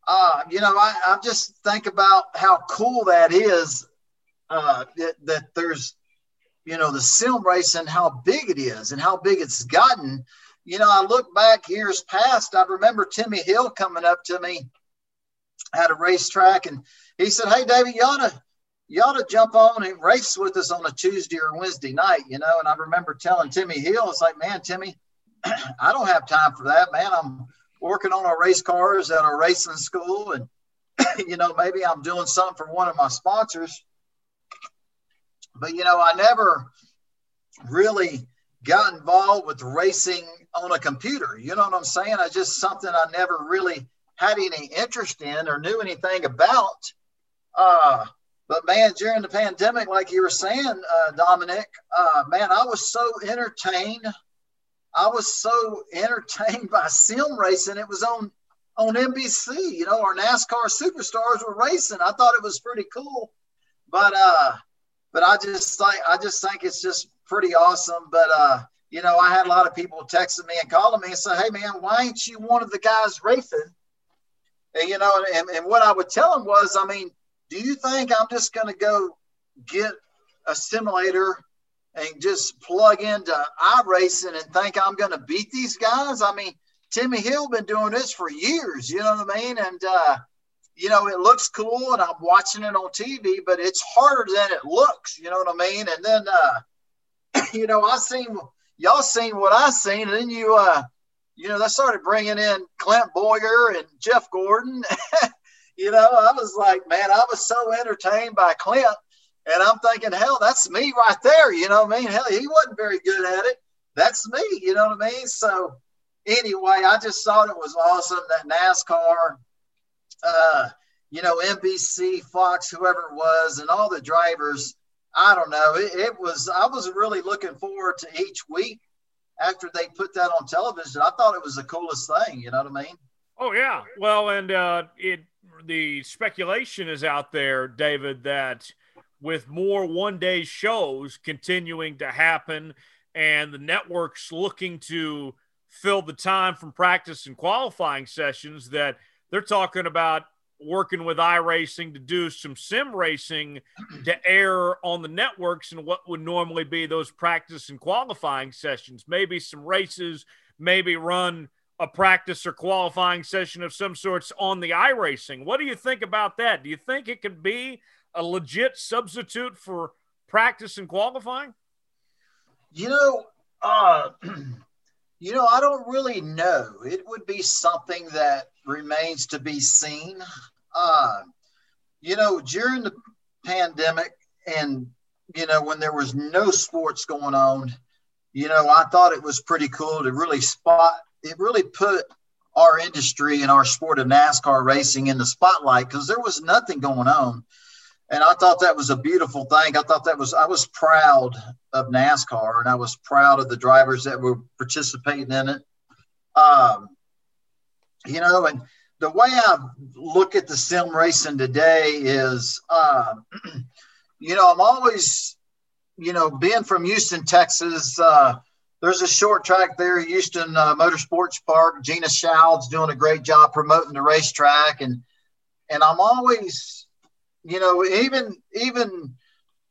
uh, you know, I, I just think about how cool that is. Uh, that, that there's, you know, the sim racing, and how big it is, and how big it's gotten. you know, I look back years past, I remember Timmy Hill coming up to me at a racetrack and he said, Hey, David, you ought to, you ought to jump on and race with us on a Tuesday or Wednesday night, you know. And I remember telling Timmy Hill, it's like, man, Timmy, I don't have time for that, man. I'm working on our race cars at a racing school, and you know, maybe I'm doing something for one of my sponsors. But you know, I never really got involved with racing on a computer. You know what I'm saying? I just something I never really had any interest in or knew anything about. Uh, but man, during the pandemic, like you were saying, uh, Dominic, uh, man, I was so entertained. I was so entertained by sim racing. It was on on NBC. You know, our NASCAR superstars were racing. I thought it was pretty cool. But uh, but I just think I just think it's just pretty awesome. But uh, you know, I had a lot of people texting me and calling me and say, "Hey, man, why ain't you one of the guys racing?" And you know, and, and what I would tell them was, I mean do you think I'm just going to go get a simulator and just plug into iRacing and think I'm going to beat these guys? I mean, Timmy Hill been doing this for years, you know what I mean? And uh, you know, it looks cool and I'm watching it on TV, but it's harder than it looks, you know what I mean? And then uh, you know, I seen y'all seen what I seen, and then you uh you know, they started bringing in Clint Bowyer and Jeff Gordon you know, I was like, man, I was so entertained by Clint. And I'm thinking, hell, that's me right there. You know what I mean? Hell, he wasn't very good at it. That's me. You know what I mean? So, anyway, I just thought it was awesome that NASCAR, uh, you know, NBC, Fox, whoever it was, and all the drivers. I don't know. It, it was. I was really looking forward to each week after they put that on television. I thought it was the coolest thing. You know what I mean? Oh yeah. Well, and uh, it the speculation is out there, David, that with more one day shows continuing to happen and the networks looking to fill the time from practice and qualifying sessions, that they're talking about working with iRacing to do some sim racing to air on the networks and what would normally be those practice and qualifying sessions. Maybe some races, maybe run a practice or qualifying session of some sorts on the iRacing. What do you think about that? Do you think it could be a legit substitute for practice and qualifying? You know, uh, you know, I don't really know. It would be something that remains to be seen. Uh, you know, during the pandemic and you know when there was no sports going on, you know, I thought it was pretty cool to really spot it really put our industry and our sport of NASCAR racing in the spotlight because there was nothing going on. And I thought that was a beautiful thing. I thought that was, I was proud of NASCAR and I was proud of the drivers that were participating in it. Um, you know, and the way I look at the sim racing today is, uh, you know, I'm always, you know, being from Houston, Texas, uh, there's a short track there, Houston uh, Motorsports Park. Gina Schald's doing a great job promoting the racetrack, and and I'm always, you know, even even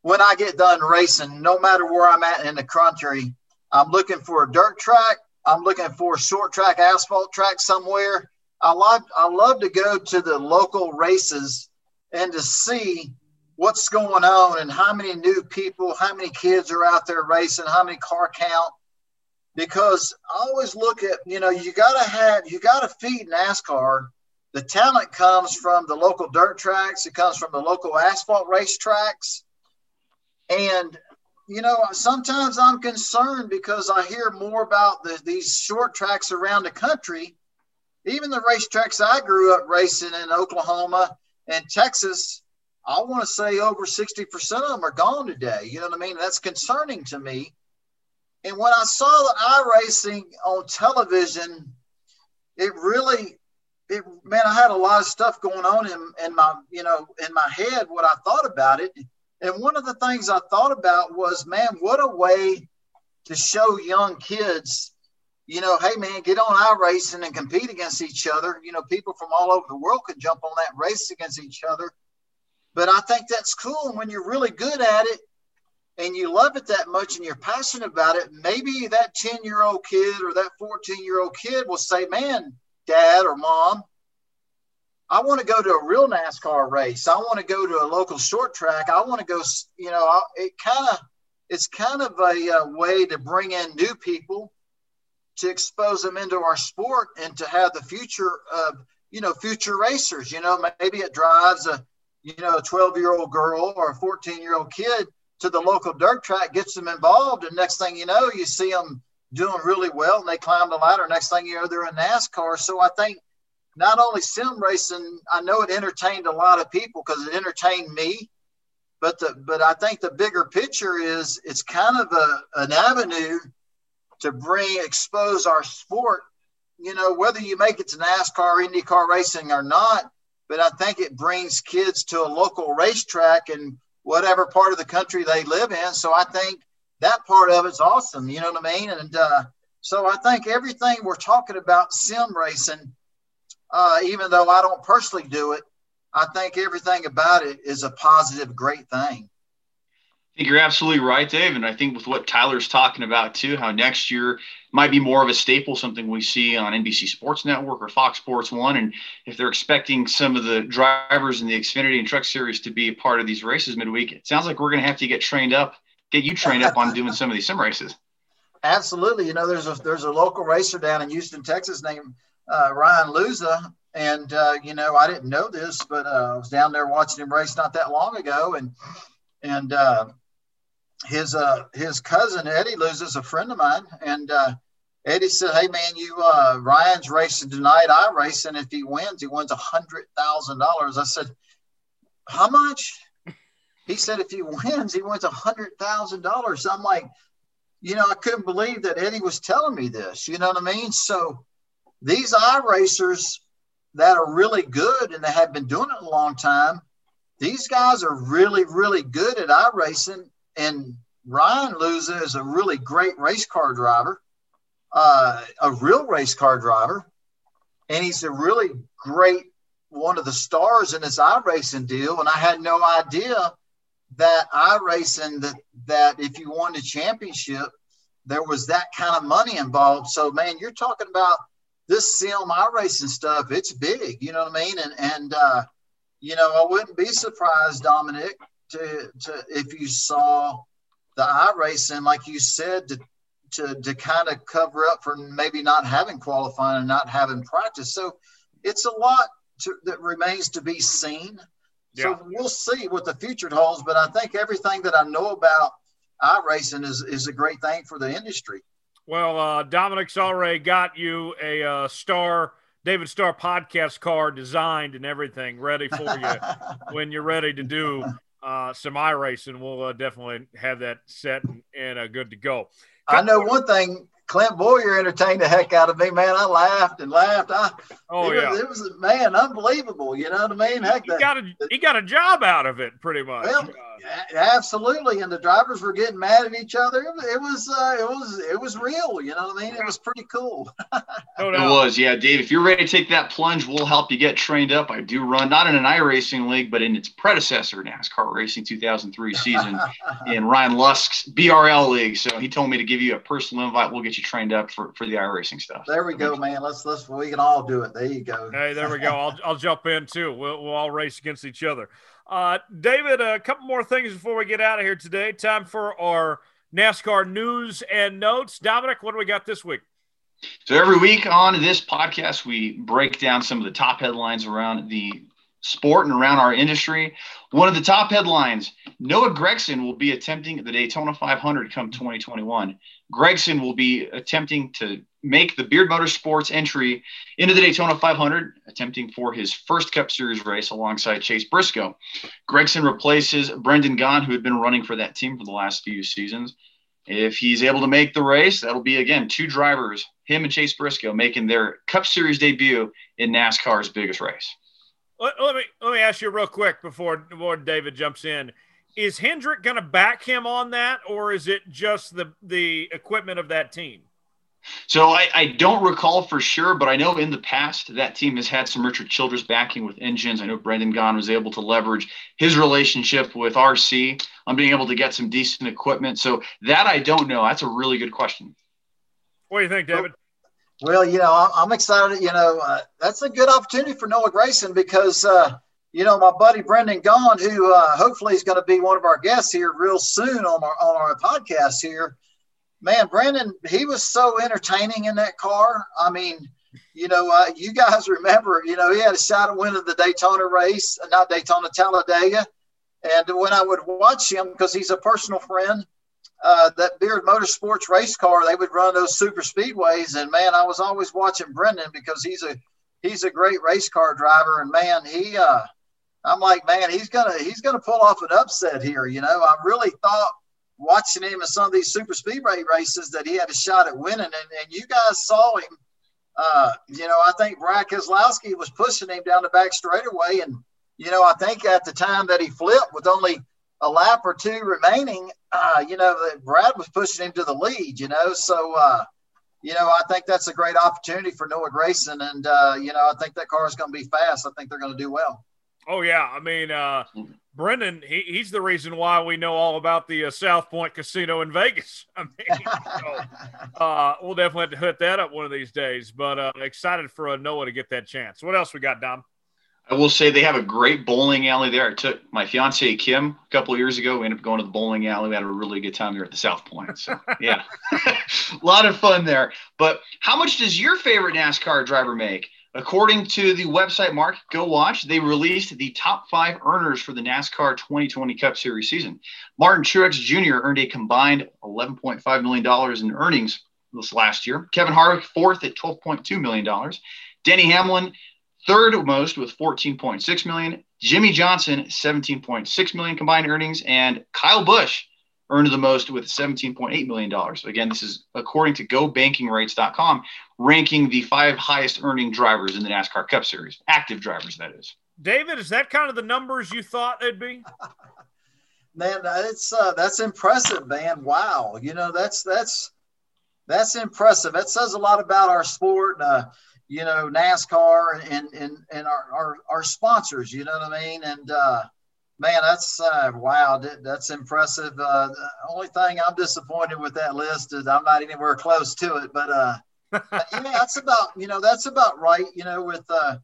when I get done racing, no matter where I'm at in the country, I'm looking for a dirt track. I'm looking for a short track, asphalt track somewhere. I love I love to go to the local races and to see what's going on and how many new people, how many kids are out there racing, how many car count because I always look at, you know, you got to have, you got to feed NASCAR. The talent comes from the local dirt tracks, it comes from the local asphalt race tracks. And, you know, sometimes I'm concerned because I hear more about the, these short tracks around the country. Even the racetracks I grew up racing in Oklahoma and Texas, I want to say over 60% of them are gone today. You know what I mean? That's concerning to me and when I saw the iRacing on television, it really, it man, I had a lot of stuff going on in, in my, you know, in my head what I thought about it. And one of the things I thought about was, man, what a way to show young kids, you know, hey man, get on iRacing and compete against each other. You know, people from all over the world could jump on that race against each other. But I think that's cool. And when you're really good at it, and you love it that much and you're passionate about it, maybe that 10 year old kid or that 14 year old kid will say, Man, dad or mom, I want to go to a real NASCAR race. I want to go to a local short track. I want to go, you know, it kind of, it's kind of a, a, way to bring in new people to expose them into our sport and to have the future of, you know, future racers. You know, maybe it drives a, you know, a 12 year old girl or a 14 year old kid to the local dirt track, gets them involved. And next thing you know, you see them doing really well and they climb the ladder. Next thing you know, they're in NASCAR. So I think not only sim racing, I know it entertained a lot of people because it entertained me. But the but I think the bigger picture is it's kind of a, an avenue to bring expose our sport. You know, whether you make it to NASCAR, IndyCar racing or not, but I think it brings kids to a local racetrack and whatever part of the country they live in. So I think that part of it's awesome. You know what I mean? And uh, so I think everything we're talking about sim racing, uh, even though I don't personally do it, I think everything about it is a positive, great thing. I think you're absolutely right, Dave. And I think with what Tyler's talking about too, how next year might be more of a staple, something we see on NBC Sports Network or Fox Sports One. And if they're expecting some of the drivers in the Xfinity and Truck Series to be a part of these races midweek, it sounds like we're going to have to get trained up, get you trained up on doing some of these sim races. Absolutely. You know, there's a there's a local racer down in Houston, Texas, named uh, Ryan Luza, and uh, you know I didn't know this, but uh, I was down there watching him race not that long ago, and and uh, his uh his cousin Eddie loses a friend of mine, and uh, Eddie said, "Hey man, you uh, Ryan's racing tonight. I race, and if he wins, he wins a hundred thousand dollars." I said, "How much?" He said, "If he wins, he wins a hundred thousand dollars." I'm like, you know, I couldn't believe that Eddie was telling me this. You know what I mean? So these i racers that are really good and they have been doing it a long time, these guys are really, really good at i racing and Ryan Luza is a really great race car driver, uh, a real race car driver, and he's a really great one of the stars in this iRacing deal. And I had no idea that iRacing that that if you won the championship, there was that kind of money involved. So man, you're talking about this sim iRacing stuff. It's big, you know what I mean? And and uh, you know, I wouldn't be surprised, Dominic, to, to if you saw the iRacing, like you said, to to, to kind of cover up for maybe not having qualifying and not having practice. So it's a lot to, that remains to be seen. Yeah. So we'll see what the future holds. But I think everything that I know about iRacing is, is a great thing for the industry. Well, uh, Dominic's already got you a uh, star, David Starr podcast card designed and everything ready for you when you're ready to do uh, some iRacing, we'll uh, definitely have that set and, and uh, good to go. I know one thing Clint Bowyer entertained the heck out of me, man. I laughed and laughed. I, oh it yeah, was, it was man, unbelievable. You know what I mean? Heck, he got a he got a job out of it, pretty much. Well, uh, absolutely, and the drivers were getting mad at each other. It was uh, it was it was real. You know what I mean? It was pretty cool. no it was, yeah, Dave. If you're ready to take that plunge, we'll help you get trained up. I do run not in an iRacing league, but in its predecessor, NASCAR Racing 2003 season, in Ryan Lusk's BRL league. So he told me to give you a personal invite. We'll get you trained up for, for the iRacing stuff. There we go, man. Let's let's we can all do it. There you go. Hey, there we go. I'll I'll jump in too. We'll we'll all race against each other. Uh, David, a couple more things before we get out of here today. Time for our NASCAR news and notes. Dominic, what do we got this week? So every week on this podcast, we break down some of the top headlines around the sport and around our industry. One of the top headlines Noah Gragson will be attempting the Daytona 500 come 2021. Gragson will be attempting to make the Beard Motorsports entry into the Daytona 500, attempting for his first Cup Series race alongside Chase Briscoe. Gragson replaces Brendan Gaughan, who had been running for that team for the last few seasons. If he's able to make the race, that'll be again two drivers, him and Chase Briscoe, making their Cup Series debut in NASCAR's biggest race. Let, let me let me ask you real quick before before David jumps in. Is Hendrick going to back him on that, or is it just the the equipment of that team? So I, I, don't recall for sure, but I know in the past that team has had some Richard Childress backing with engines. I know Brendan Gaughan was able to leverage his relationship with RC on being able to get some decent equipment. So that I don't know. That's a really good question. What do you think, David? Well, you know, I'm excited. You know, uh, that's a good opportunity for Noah Gragson because, uh, you know, my buddy Brendan Gaughan, who uh, hopefully is going to be one of our guests here real soon on our on our podcast here man, Brendan, he was so entertaining in that car. I mean, you know, uh, you guys remember, you know, he had a shot at winning the Daytona race, uh, not Daytona, Talladega. And when I would watch him, because he's a personal friend, uh, that Beard Motorsports race car, they would run those super speedways. And man, I was always watching Brendan because he's a he's a great race car driver. And man, he uh, I'm like, man, he's gonna he's gonna pull off an upset here. You know, I really thought watching him in some of these super speedway races that he had a shot at winning. And, and you guys saw him. Uh, you know, I think Brad Keselowski was pushing him down the back straightaway. And, you know, I think at the time that he flipped with only a lap or two remaining, uh, you know, Brad was pushing him to the lead, you know. So, uh, you know, I think that's a great opportunity for Noah Gragson, And, uh, you know, I think that car is going to be fast. I think they're going to do well. Oh, yeah. I mean, uh, Brendan, he, he's the reason why we know all about the uh, South Point Casino in Vegas. I mean, so, uh, we'll definitely have to hit that up one of these days. But uh, excited for uh, Noah to get that chance. What else we got, Dom? I will say they have a great bowling alley there. I took my fiance Kim a couple of years ago. We ended up going to the bowling alley. We had a really good time there at the South Point. So yeah, a lot of fun there. But how much does your favorite NASCAR driver make? According to the website Mark Go Watch, they released the top five earners for the NASCAR 2020 Cup Series season. Martin Truex Jr. earned a combined $11.5 million in earnings this last year. Kevin Harvick, fourth at $12.2 million. Denny Hamlin, third most with 14.6 million. Jimmie Johnson, 17.6 million combined earnings. And Kyle Busch earned the most with $17.8 million. Again, this is according to GoBankingRates.com, ranking the five highest earning drivers in the NASCAR Cup Series, active drivers, that is. David, is that kind of the numbers you thought they'd be? man, it's uh, that's impressive, man. Wow, you know that's that's that's impressive. That says a lot about our sport. Uh, you know, NASCAR and and and our, our our sponsors. You know what I mean? And uh, man, that's uh, wow, that's impressive. Uh, the only thing I'm disappointed with that list is I'm not anywhere close to it, but uh, yeah, that's about you know that's about right. You know, with uh,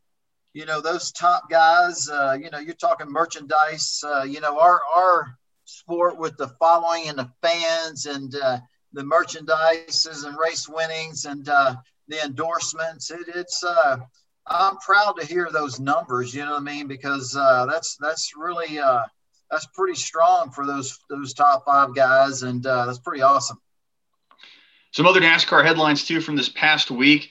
you know those top guys. Uh, you know, you're talking merchandise. Uh, you know, our our sport with the following and the fans and uh, the merchandises and race winnings and uh, the endorsements. It, it's uh, I'm proud to hear those numbers. You know what I mean? Because uh, that's that's really uh, that's pretty strong for those those top five guys, and uh, that's pretty awesome. Some other NASCAR headlines too from this past week.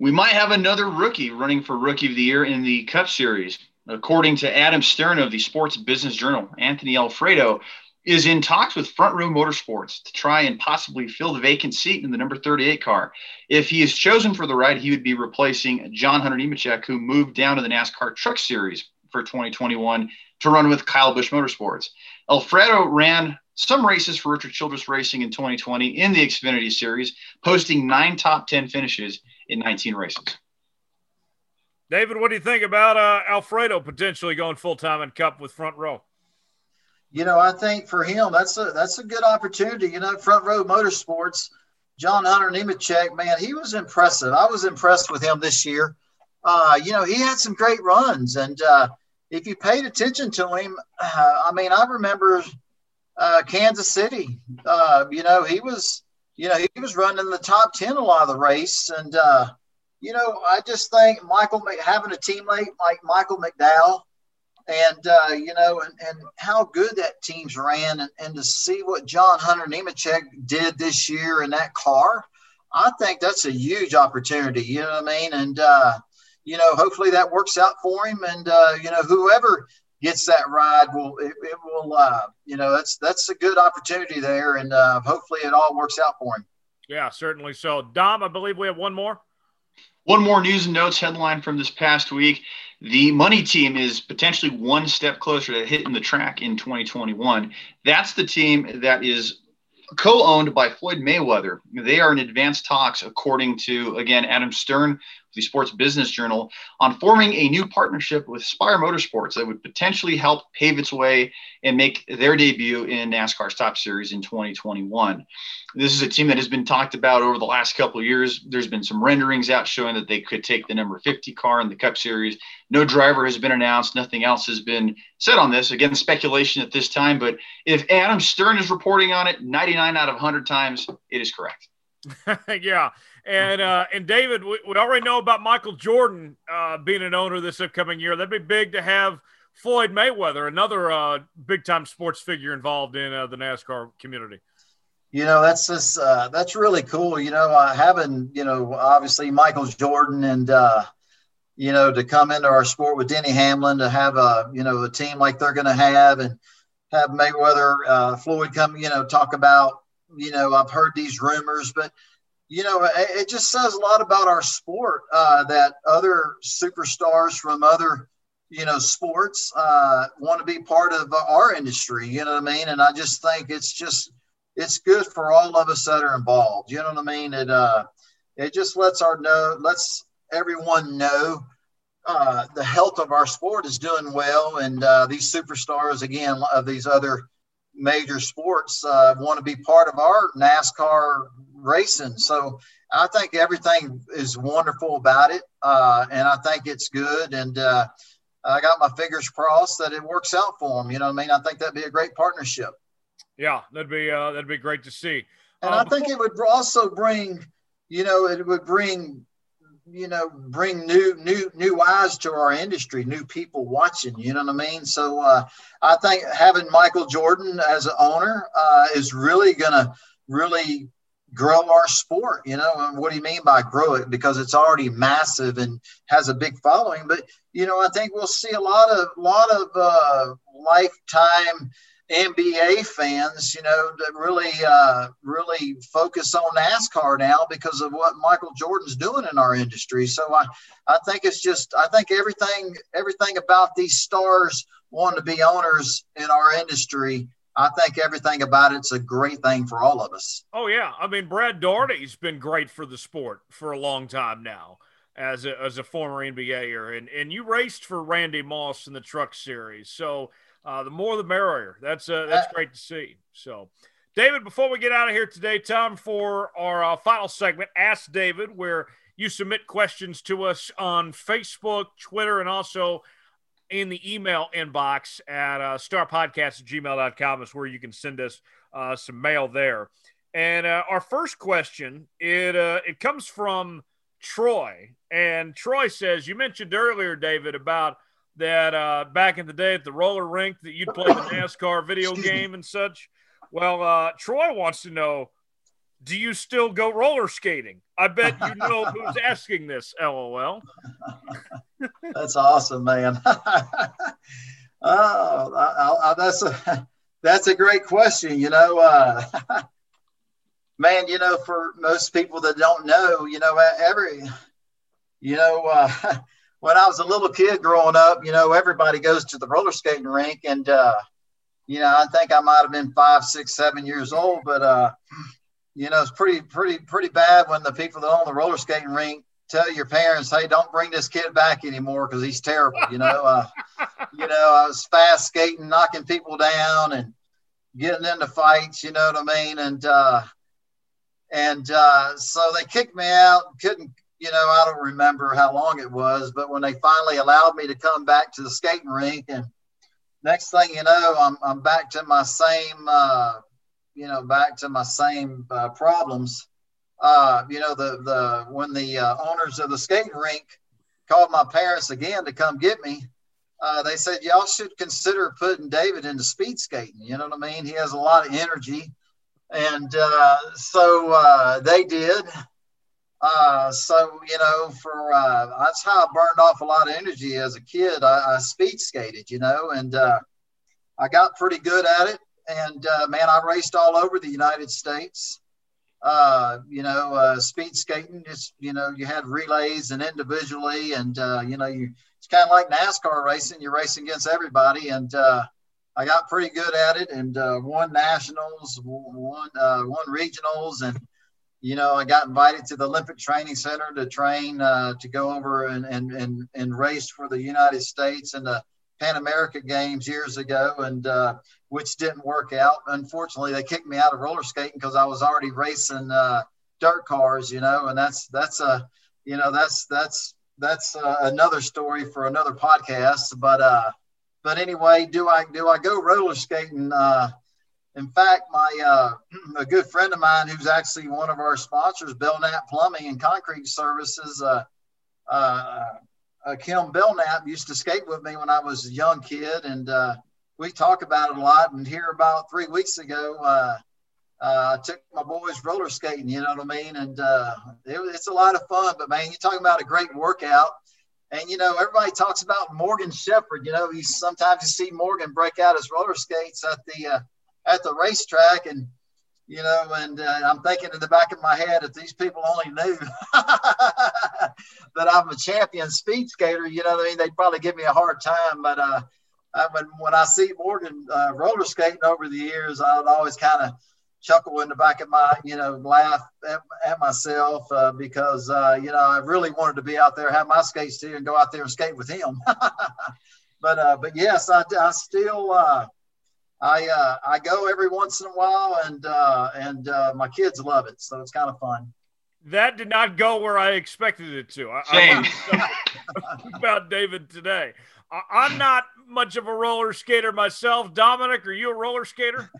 We might have another rookie running for Rookie of the Year in the Cup Series. According to Adam Stern of the Sports Business Journal, Anthony Alfredo is in talks with Front Row Motorsports to try and possibly fill the vacant seat in the number 38 car. If he is chosen for the ride, he would be replacing John Hunter Nemechek, who moved down to the NASCAR Truck Series for 2021 to run with Kyle Busch Motorsports. Alfredo ran some races for Richard Childress Racing in 2020 in the Xfinity Series, posting nine top 10 finishes in 19 races. David, what do you think about uh, Alfredo potentially going full time in Cup with Front Row? You know, I think for him, that's a that's a good opportunity. You know, front row motorsports, John Hunter Nemechek, man, he was impressive. I was impressed with him this year. Uh, you know, he had some great runs, and uh, if you paid attention to him, uh, I mean, I remember uh, Kansas City. Uh, you know, he was, you know, he was running in the top ten a lot of the race, and uh, you know, I just think Michael having a teammate like Michael McDowell and uh, you know, and, and how good that team's ran, and, and to see what John Hunter Nemechek did this year in that car, I think that's a huge opportunity. You know what I mean? And uh, you know, hopefully that works out for him, and uh, you know, whoever gets that ride will it, it will uh, you know that's that's a good opportunity there, and uh, hopefully it all works out for him. Yeah, certainly. So, Dom, I believe we have one more. One more news and notes headline from this past week. The money team is potentially one step closer to hitting the track in 2021. That's the team that is co-owned by Floyd Mayweather. They are in advanced talks, according to again Adam Stern, the Sports Business Journal, on forming a new partnership with Spire Motorsports that would potentially help pave its way and make their debut in NASCAR's Top Series in 2021. This is a team that has been talked about over the last couple of years. There's been some renderings out showing that they could take the number 50 car in the Cup Series. No driver has been announced. Nothing else has been said on this. Again, speculation at this time. But if Adam Stern is reporting on it, 99 out of 100 times, it is correct. yeah, and uh, and David, we, we, already know about Michael Jordan uh, being an owner this upcoming year. That'd be big to have Floyd Mayweather, another uh, big time sports figure involved in uh, the NASCAR community. You know, that's just uh, that's really cool. You know, uh, having you know obviously Michael Jordan and you know to come into our sport with Denny Hamlin to have a you know a team like they're going to have and have Mayweather Floyd come you know talk about you know, I've heard these rumors, but you know, it, it just says a lot about our sport uh, that other superstars from other, you know, sports uh, want to be part of our industry. You know what I mean? And I just think it's just it's good for all of us that are involved. You know what I mean? It uh, it just lets our know lets everyone know uh, the health of our sport is doing well, and uh, these superstars again of these other major sports uh, want to be part of our NASCAR racing. So I think everything is wonderful about it, uh, and I think it's good. And uh, I got my fingers crossed that it works out for them. You know what I mean? I think that'd be a great partnership. Yeah, that'd be uh, that'd be great to see. And I think it would also bring, you know, it would bring you know bring new new new eyes to our industry new people watching you know what i mean so uh, i think having michael jordan as an owner uh, is really gonna really grow our sport you know and what do you mean by grow it because it's already massive and has a big following but you know i think we'll see a lot of lot of uh, lifetime NBA fans, you know, that really, uh, really focus on NASCAR now because of what Michael Jordan's doing in our industry. So I, I think it's just, I think everything, everything about these stars wanting to be owners in our industry. I think everything about it's a great thing for all of us. Oh yeah, I mean Brad Daugherty's been great for the sport for a long time now as a, as a former NBAer, and and you raced for Randy Moss in the Truck Series, so uh, the more the merrier. That's uh, that's uh, great to see. So, David, before we get out of here today, time for our uh, final segment, Ask David, where you submit questions to us on Facebook, Twitter, and also in the email inbox at uh, starpodcast at gmail.com is where you can send us uh, some mail there. And uh, our first question, it uh, it comes from Troy, and Troy says you mentioned earlier, David, about – that uh, back in the day at the roller rink that you'd play the NASCAR video game and such. Well, uh, Troy wants to know do you still go roller skating? I bet you know who's asking this, lol. that's awesome, man. oh, I, I, that's a that's a great question. You know, uh, man, you know, for most people that don't know, you know, every, you know, uh, when I was a little kid growing up, you know, everybody goes to the roller skating rink, and uh, you know, I think I might have been five, six, seven years old, but uh, you know, it's pretty, pretty, pretty bad when the people that own the roller skating rink tell your parents, "Hey, don't bring this kid back anymore because he's terrible." You know, uh, you know, I was fast skating, knocking people down, and getting into fights. You know what I mean? And uh, and uh, so they kicked me out. Couldn't you know, I don't remember how long it was, but when they finally allowed me to come back to the skating rink, and next thing you know, I'm, I'm back to my same, uh, you know, back to my same uh, problems. Uh, you know, the the when the uh, owners of the skating rink called my parents again to come get me, uh, they said y'all should consider putting David into speed skating. You know what I mean? He has a lot of energy, and uh, so they did uh, so you know, for uh, that's how I burned off a lot of energy as a kid. I, I speed skated, you know, and uh, I got pretty good at it. And uh, man, I raced all over the United States. Uh, you know, uh, speed skating. Just you know, you had relays and individually, and uh, you know, you it's kind of like NASCAR racing. You're racing against everybody, and uh, I got pretty good at it and uh, won nationals, won uh, won regionals, and you know I got invited to the Olympic Training Center to train uh, to go over and, and and and race for the United States and the Pan America Games years ago, and uh, which didn't work out. Unfortunately, they kicked me out of roller skating because I was already racing uh, dirt cars, you know, and that's that's a you know that's that's that's uh, another story for another podcast. But uh, but anyway, do I do I go roller skating? Uh, in fact, my uh, a good friend of mine who's actually one of our sponsors, Belknap Plumbing and Concrete Services, uh, uh, uh, Kim Belknap used to skate with me when I was a young kid, and uh, we talk about it a lot. And here, about three weeks ago, uh, uh, I took my boys roller skating. You know what I mean? And uh, it, it's a lot of fun. But man, you're talking about a great workout. And you know, everybody talks about Morgan Shepherd. You know, you sometimes you see Morgan break out his roller skates at the uh, at the racetrack, and you know, and uh, I'm thinking in the back of my head, if these people only knew that I'm a champion speed skater, you know what I mean? They'd probably give me a hard time. But uh, I, when when I see Morgan uh, roller skating over the years, I would always kind of chuckle in the back of my, you know, laugh at, at myself uh, because, uh, you know, I really wanted to be out there, have my skates too, and go out there and skate with him. but, uh, but yes, I, I still, uh, I, uh, I go every once in a while and, uh, and my kids love it. So it's kind of fun. That did not go where I expected it to. I, Same. I about David today. I, am not much of a roller skater myself. Dominic, are you a roller skater?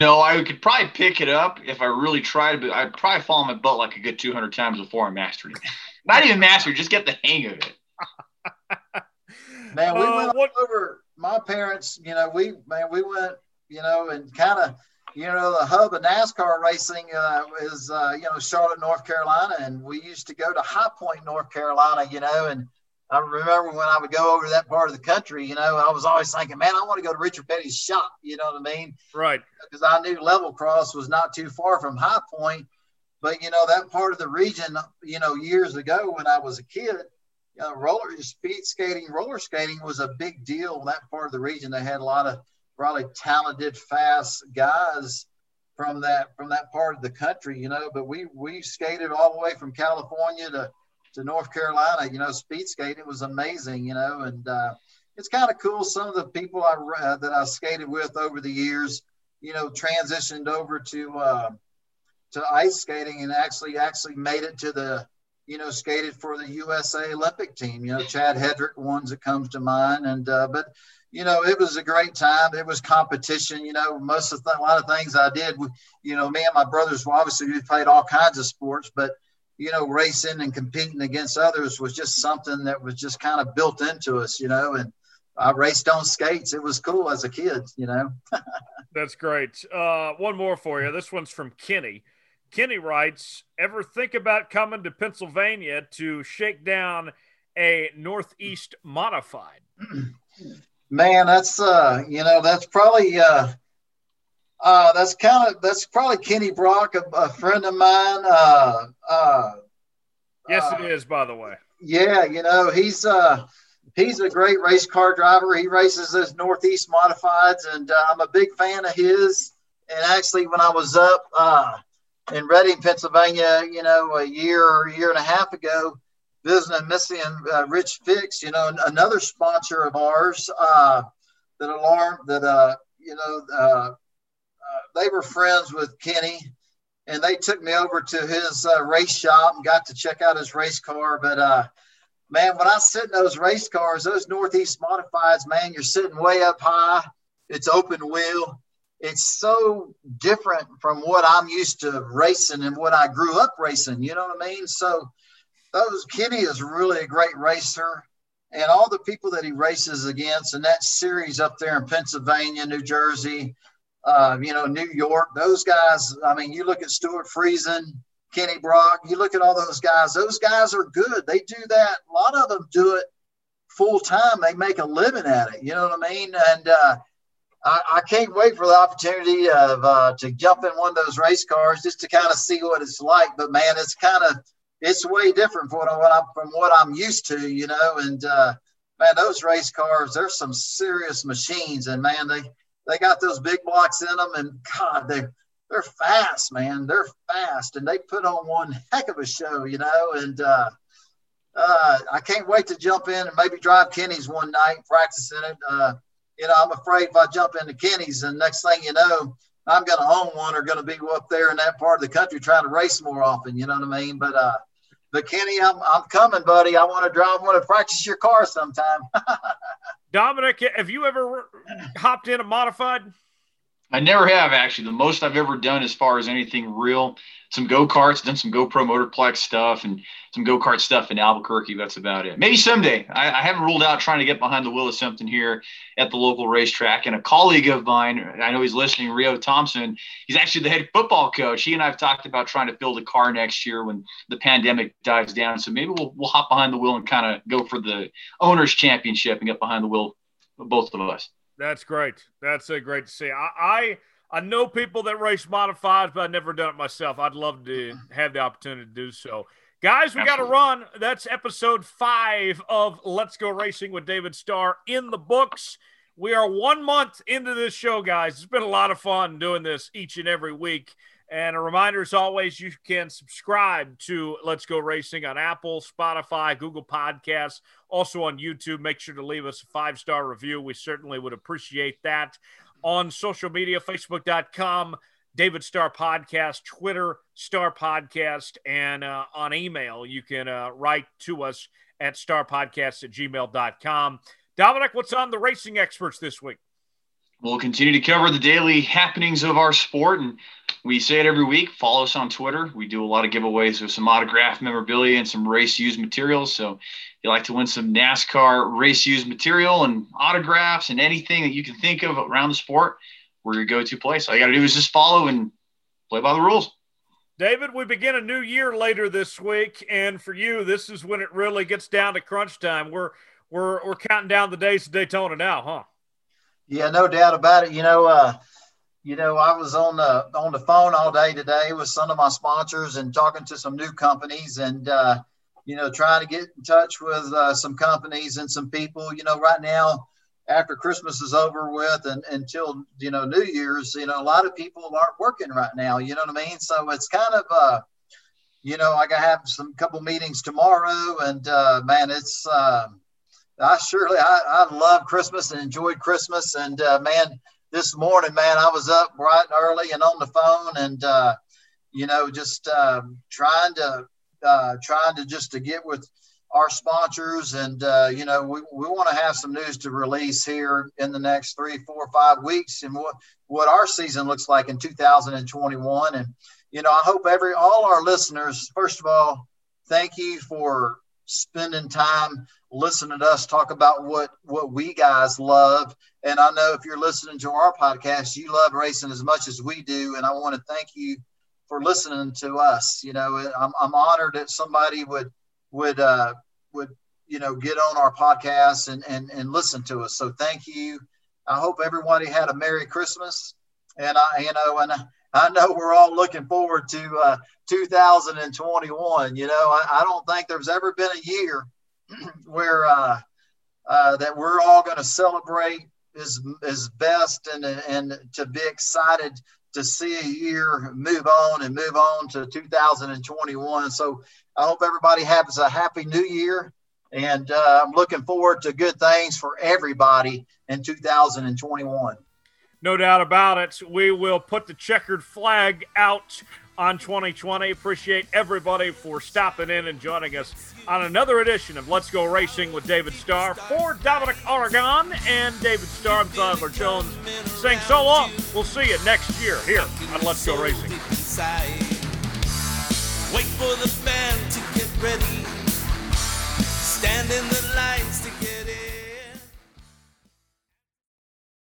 No, I could probably pick it up if I really tried, but I'd probably fall on my butt like a good 200 times before I mastered it. Not even mastered, just get the hang of it. man, we uh, went what? over my parents. You know, we man, we went. You know, and kind of, you know, the hub of NASCAR racing uh, is, uh, you know, Charlotte, North Carolina, and we used to go to High Point, North Carolina. You know, and I remember when I would go over to that part of the country, you know, I was always thinking, man, I want to go to Richard Petty's shop. You know what I mean? Right. Because I knew Level Cross was not too far from High Point. But, you know, that part of the region, you know, years ago when I was a kid, you know, roller speed skating, roller skating was a big deal in that part of the region. They had a lot of probably talented, fast guys from that from that part of the country, you know. But we we skated all the way from California to to North Carolina, you know, speed skate. It was amazing, you know, and uh, it's kind of cool. Some of the people I uh, that I skated with over the years, you know, transitioned over to uh, to ice skating and actually actually made it to the you know skated for the USA Olympic team. You know, Chad Hedrick, ones that comes to mind, and uh, but you know, it was a great time. It was competition. You know, most of the, a lot of things I did, you know, me and my brothers, obviously we played all kinds of sports, but you know, racing and competing against others was just something that was just kind of built into us, you know, and I raced on skates. It was cool as a kid, you know. That's great. Uh, one more for you. This one's from Kenny. Kenny writes, ever think about coming to Pennsylvania to shake down a Northeast modified? Man, that's uh, you know, that's probably uh uh, that's kind of that's probably Kenny Brock, a, a friend of mine. Uh, uh, yes, it uh, is. By the way. Yeah, you know he's uh, he's a great race car driver. He races those Northeast modifieds, and uh, I'm a big fan of his. And actually, when I was up uh, in Reading, Pennsylvania, you know, a year or a year and a half ago, visiting Missy and uh, Rich Fix, you know, another sponsor of ours uh, that alarm that uh, you know uh, they were friends with Kenny, and they took me over to his uh, race shop and got to check out his race car. But uh, man, when I sit in those race cars, those Northeast modifieds, man, you're sitting way up high. It's open wheel. It's so different from what I'm used to racing and what I grew up racing. You know what I mean? So those Kenny is really a great racer and all the people that he races against and that series up there in Pennsylvania, New Jersey, uh, you know, New York, those guys. I mean, you look at Stewart Friesen, Kenny Brock, you look at all those guys, those guys are good. They do that. A lot of them do it full time. They make a living at it. You know what I mean? And uh, I, I, can't wait for the opportunity of uh, to jump in one of those race cars just to kind of see what it's like. But man, it's kind of it's way different from what, I'm, from what I'm used to, you know. And uh, man, those race cars, they're some serious machines, and man, they they got those big blocks in them, and God, they they're fast, man. They're fast, and they put on one heck of a show, you know. And uh, uh, I can't wait to jump in and maybe drive Kenny's one night, practice in it. Uh, you know, I'm afraid if I jump into Kenny's, and next thing you know, I'm going to own one or going to be up there in that part of the country trying to race more often. You know what I mean? But uh, but Kenny, I'm I'm coming, buddy. I want to drive. I want to practice your car sometime. Dominic, have you ever hopped in a modified? I never have actually. The most I've ever done as far as anything real, some go karts, done some GoPro Motorplex stuff, and some go kart stuff in Albuquerque. That's about it. Maybe someday. I, I, haven't ruled out trying to get behind the wheel of something here at the local racetrack. And a colleague of mine, I know he's listening, Rio Thompson. He's actually the head football coach. He and I have talked about trying to build a car next year when the pandemic dies down. So maybe we'll we'll hop behind the wheel and kind of go for the owners championship and get behind the wheel, both of us. That's great. That's a great to see. I, I I know people that race modifieds, but I've never done it myself. I'd love to mm-hmm. have the opportunity to do so. Guys, we got to run. That's episode five of Let's Go Racing with David Starr in the books. We are one month into this show, guys. It's been a lot of fun doing this each and every week. And a reminder, as always, you can subscribe to Let's Go Racing on Apple, Spotify, Google Podcasts, also on YouTube. Make sure to leave us a five star review. We certainly would appreciate that. On social media, Facebook.com, David Starr Podcast, Twitter, Star Podcast, and uh, on email, you can uh, write to us at starpodcast at gmail.com. Dominic, what's on the racing experts this week? We'll continue to cover the daily happenings of our sport. And we say it every week. Follow us on Twitter. We do a lot of giveaways with some autograph memorabilia and some race used materials. So if you like to win some NASCAR race used material and autographs and anything that you can think of around the sport, we're your go to place. All you got to do is just follow and play by the rules. David, we begin a new year later this week, and for you, this is when it really gets down to crunch time. We're we're we're counting down the days to Daytona now, huh? Yeah, no doubt about it. You know, uh, you know, I was on the on the phone all day today with some of my sponsors and talking to some new companies and uh, you know trying to get in touch with uh, some companies and some people. You know, right now after Christmas is over with and until you know New Year's, you know, a lot of people aren't working right now. You know what I mean? So it's kind of uh, you know, I got to have some couple meetings tomorrow, and uh, man, it's. Uh, I surely I, I love Christmas and enjoyed Christmas. And uh, man, this morning, man, I was up bright and early and on the phone and uh, you know just uh, trying to uh, trying to just to get with our sponsors and uh, you know we, we want to have some news to release here in the next three four five weeks and what what our season looks like in 2021 and you know i hope every all our listeners first of all thank you for spending time listening to us talk about what what we guys love. And I know if you're listening to our podcast, you love racing as much as we do. And I want to thank you for listening to us. You know, I'm, I'm honored that somebody would would uh, would you know get on our podcast and, and and listen to us. So thank you. I hope everybody had a Merry Christmas. And I, you know, and I know we're all looking forward to uh, 2021. You know, I, I, don't think there's ever been a year where uh, uh, that we're all going to celebrate is is best and and to be excited to see a year move on and move on to 2021. So I hope everybody has a happy new year. And uh, I'm looking forward to good things for everybody in 2021. No doubt about it. We will put the checkered flag out on 2020. Appreciate everybody for stopping in and joining us on another edition of Let's Go Racing with David Starr. For Dominic Aragon and David Starr, Tyler Jones saying so long. We'll see you next year here on Let's Go Racing. Wait for the to get ready. Stand in the lines to get.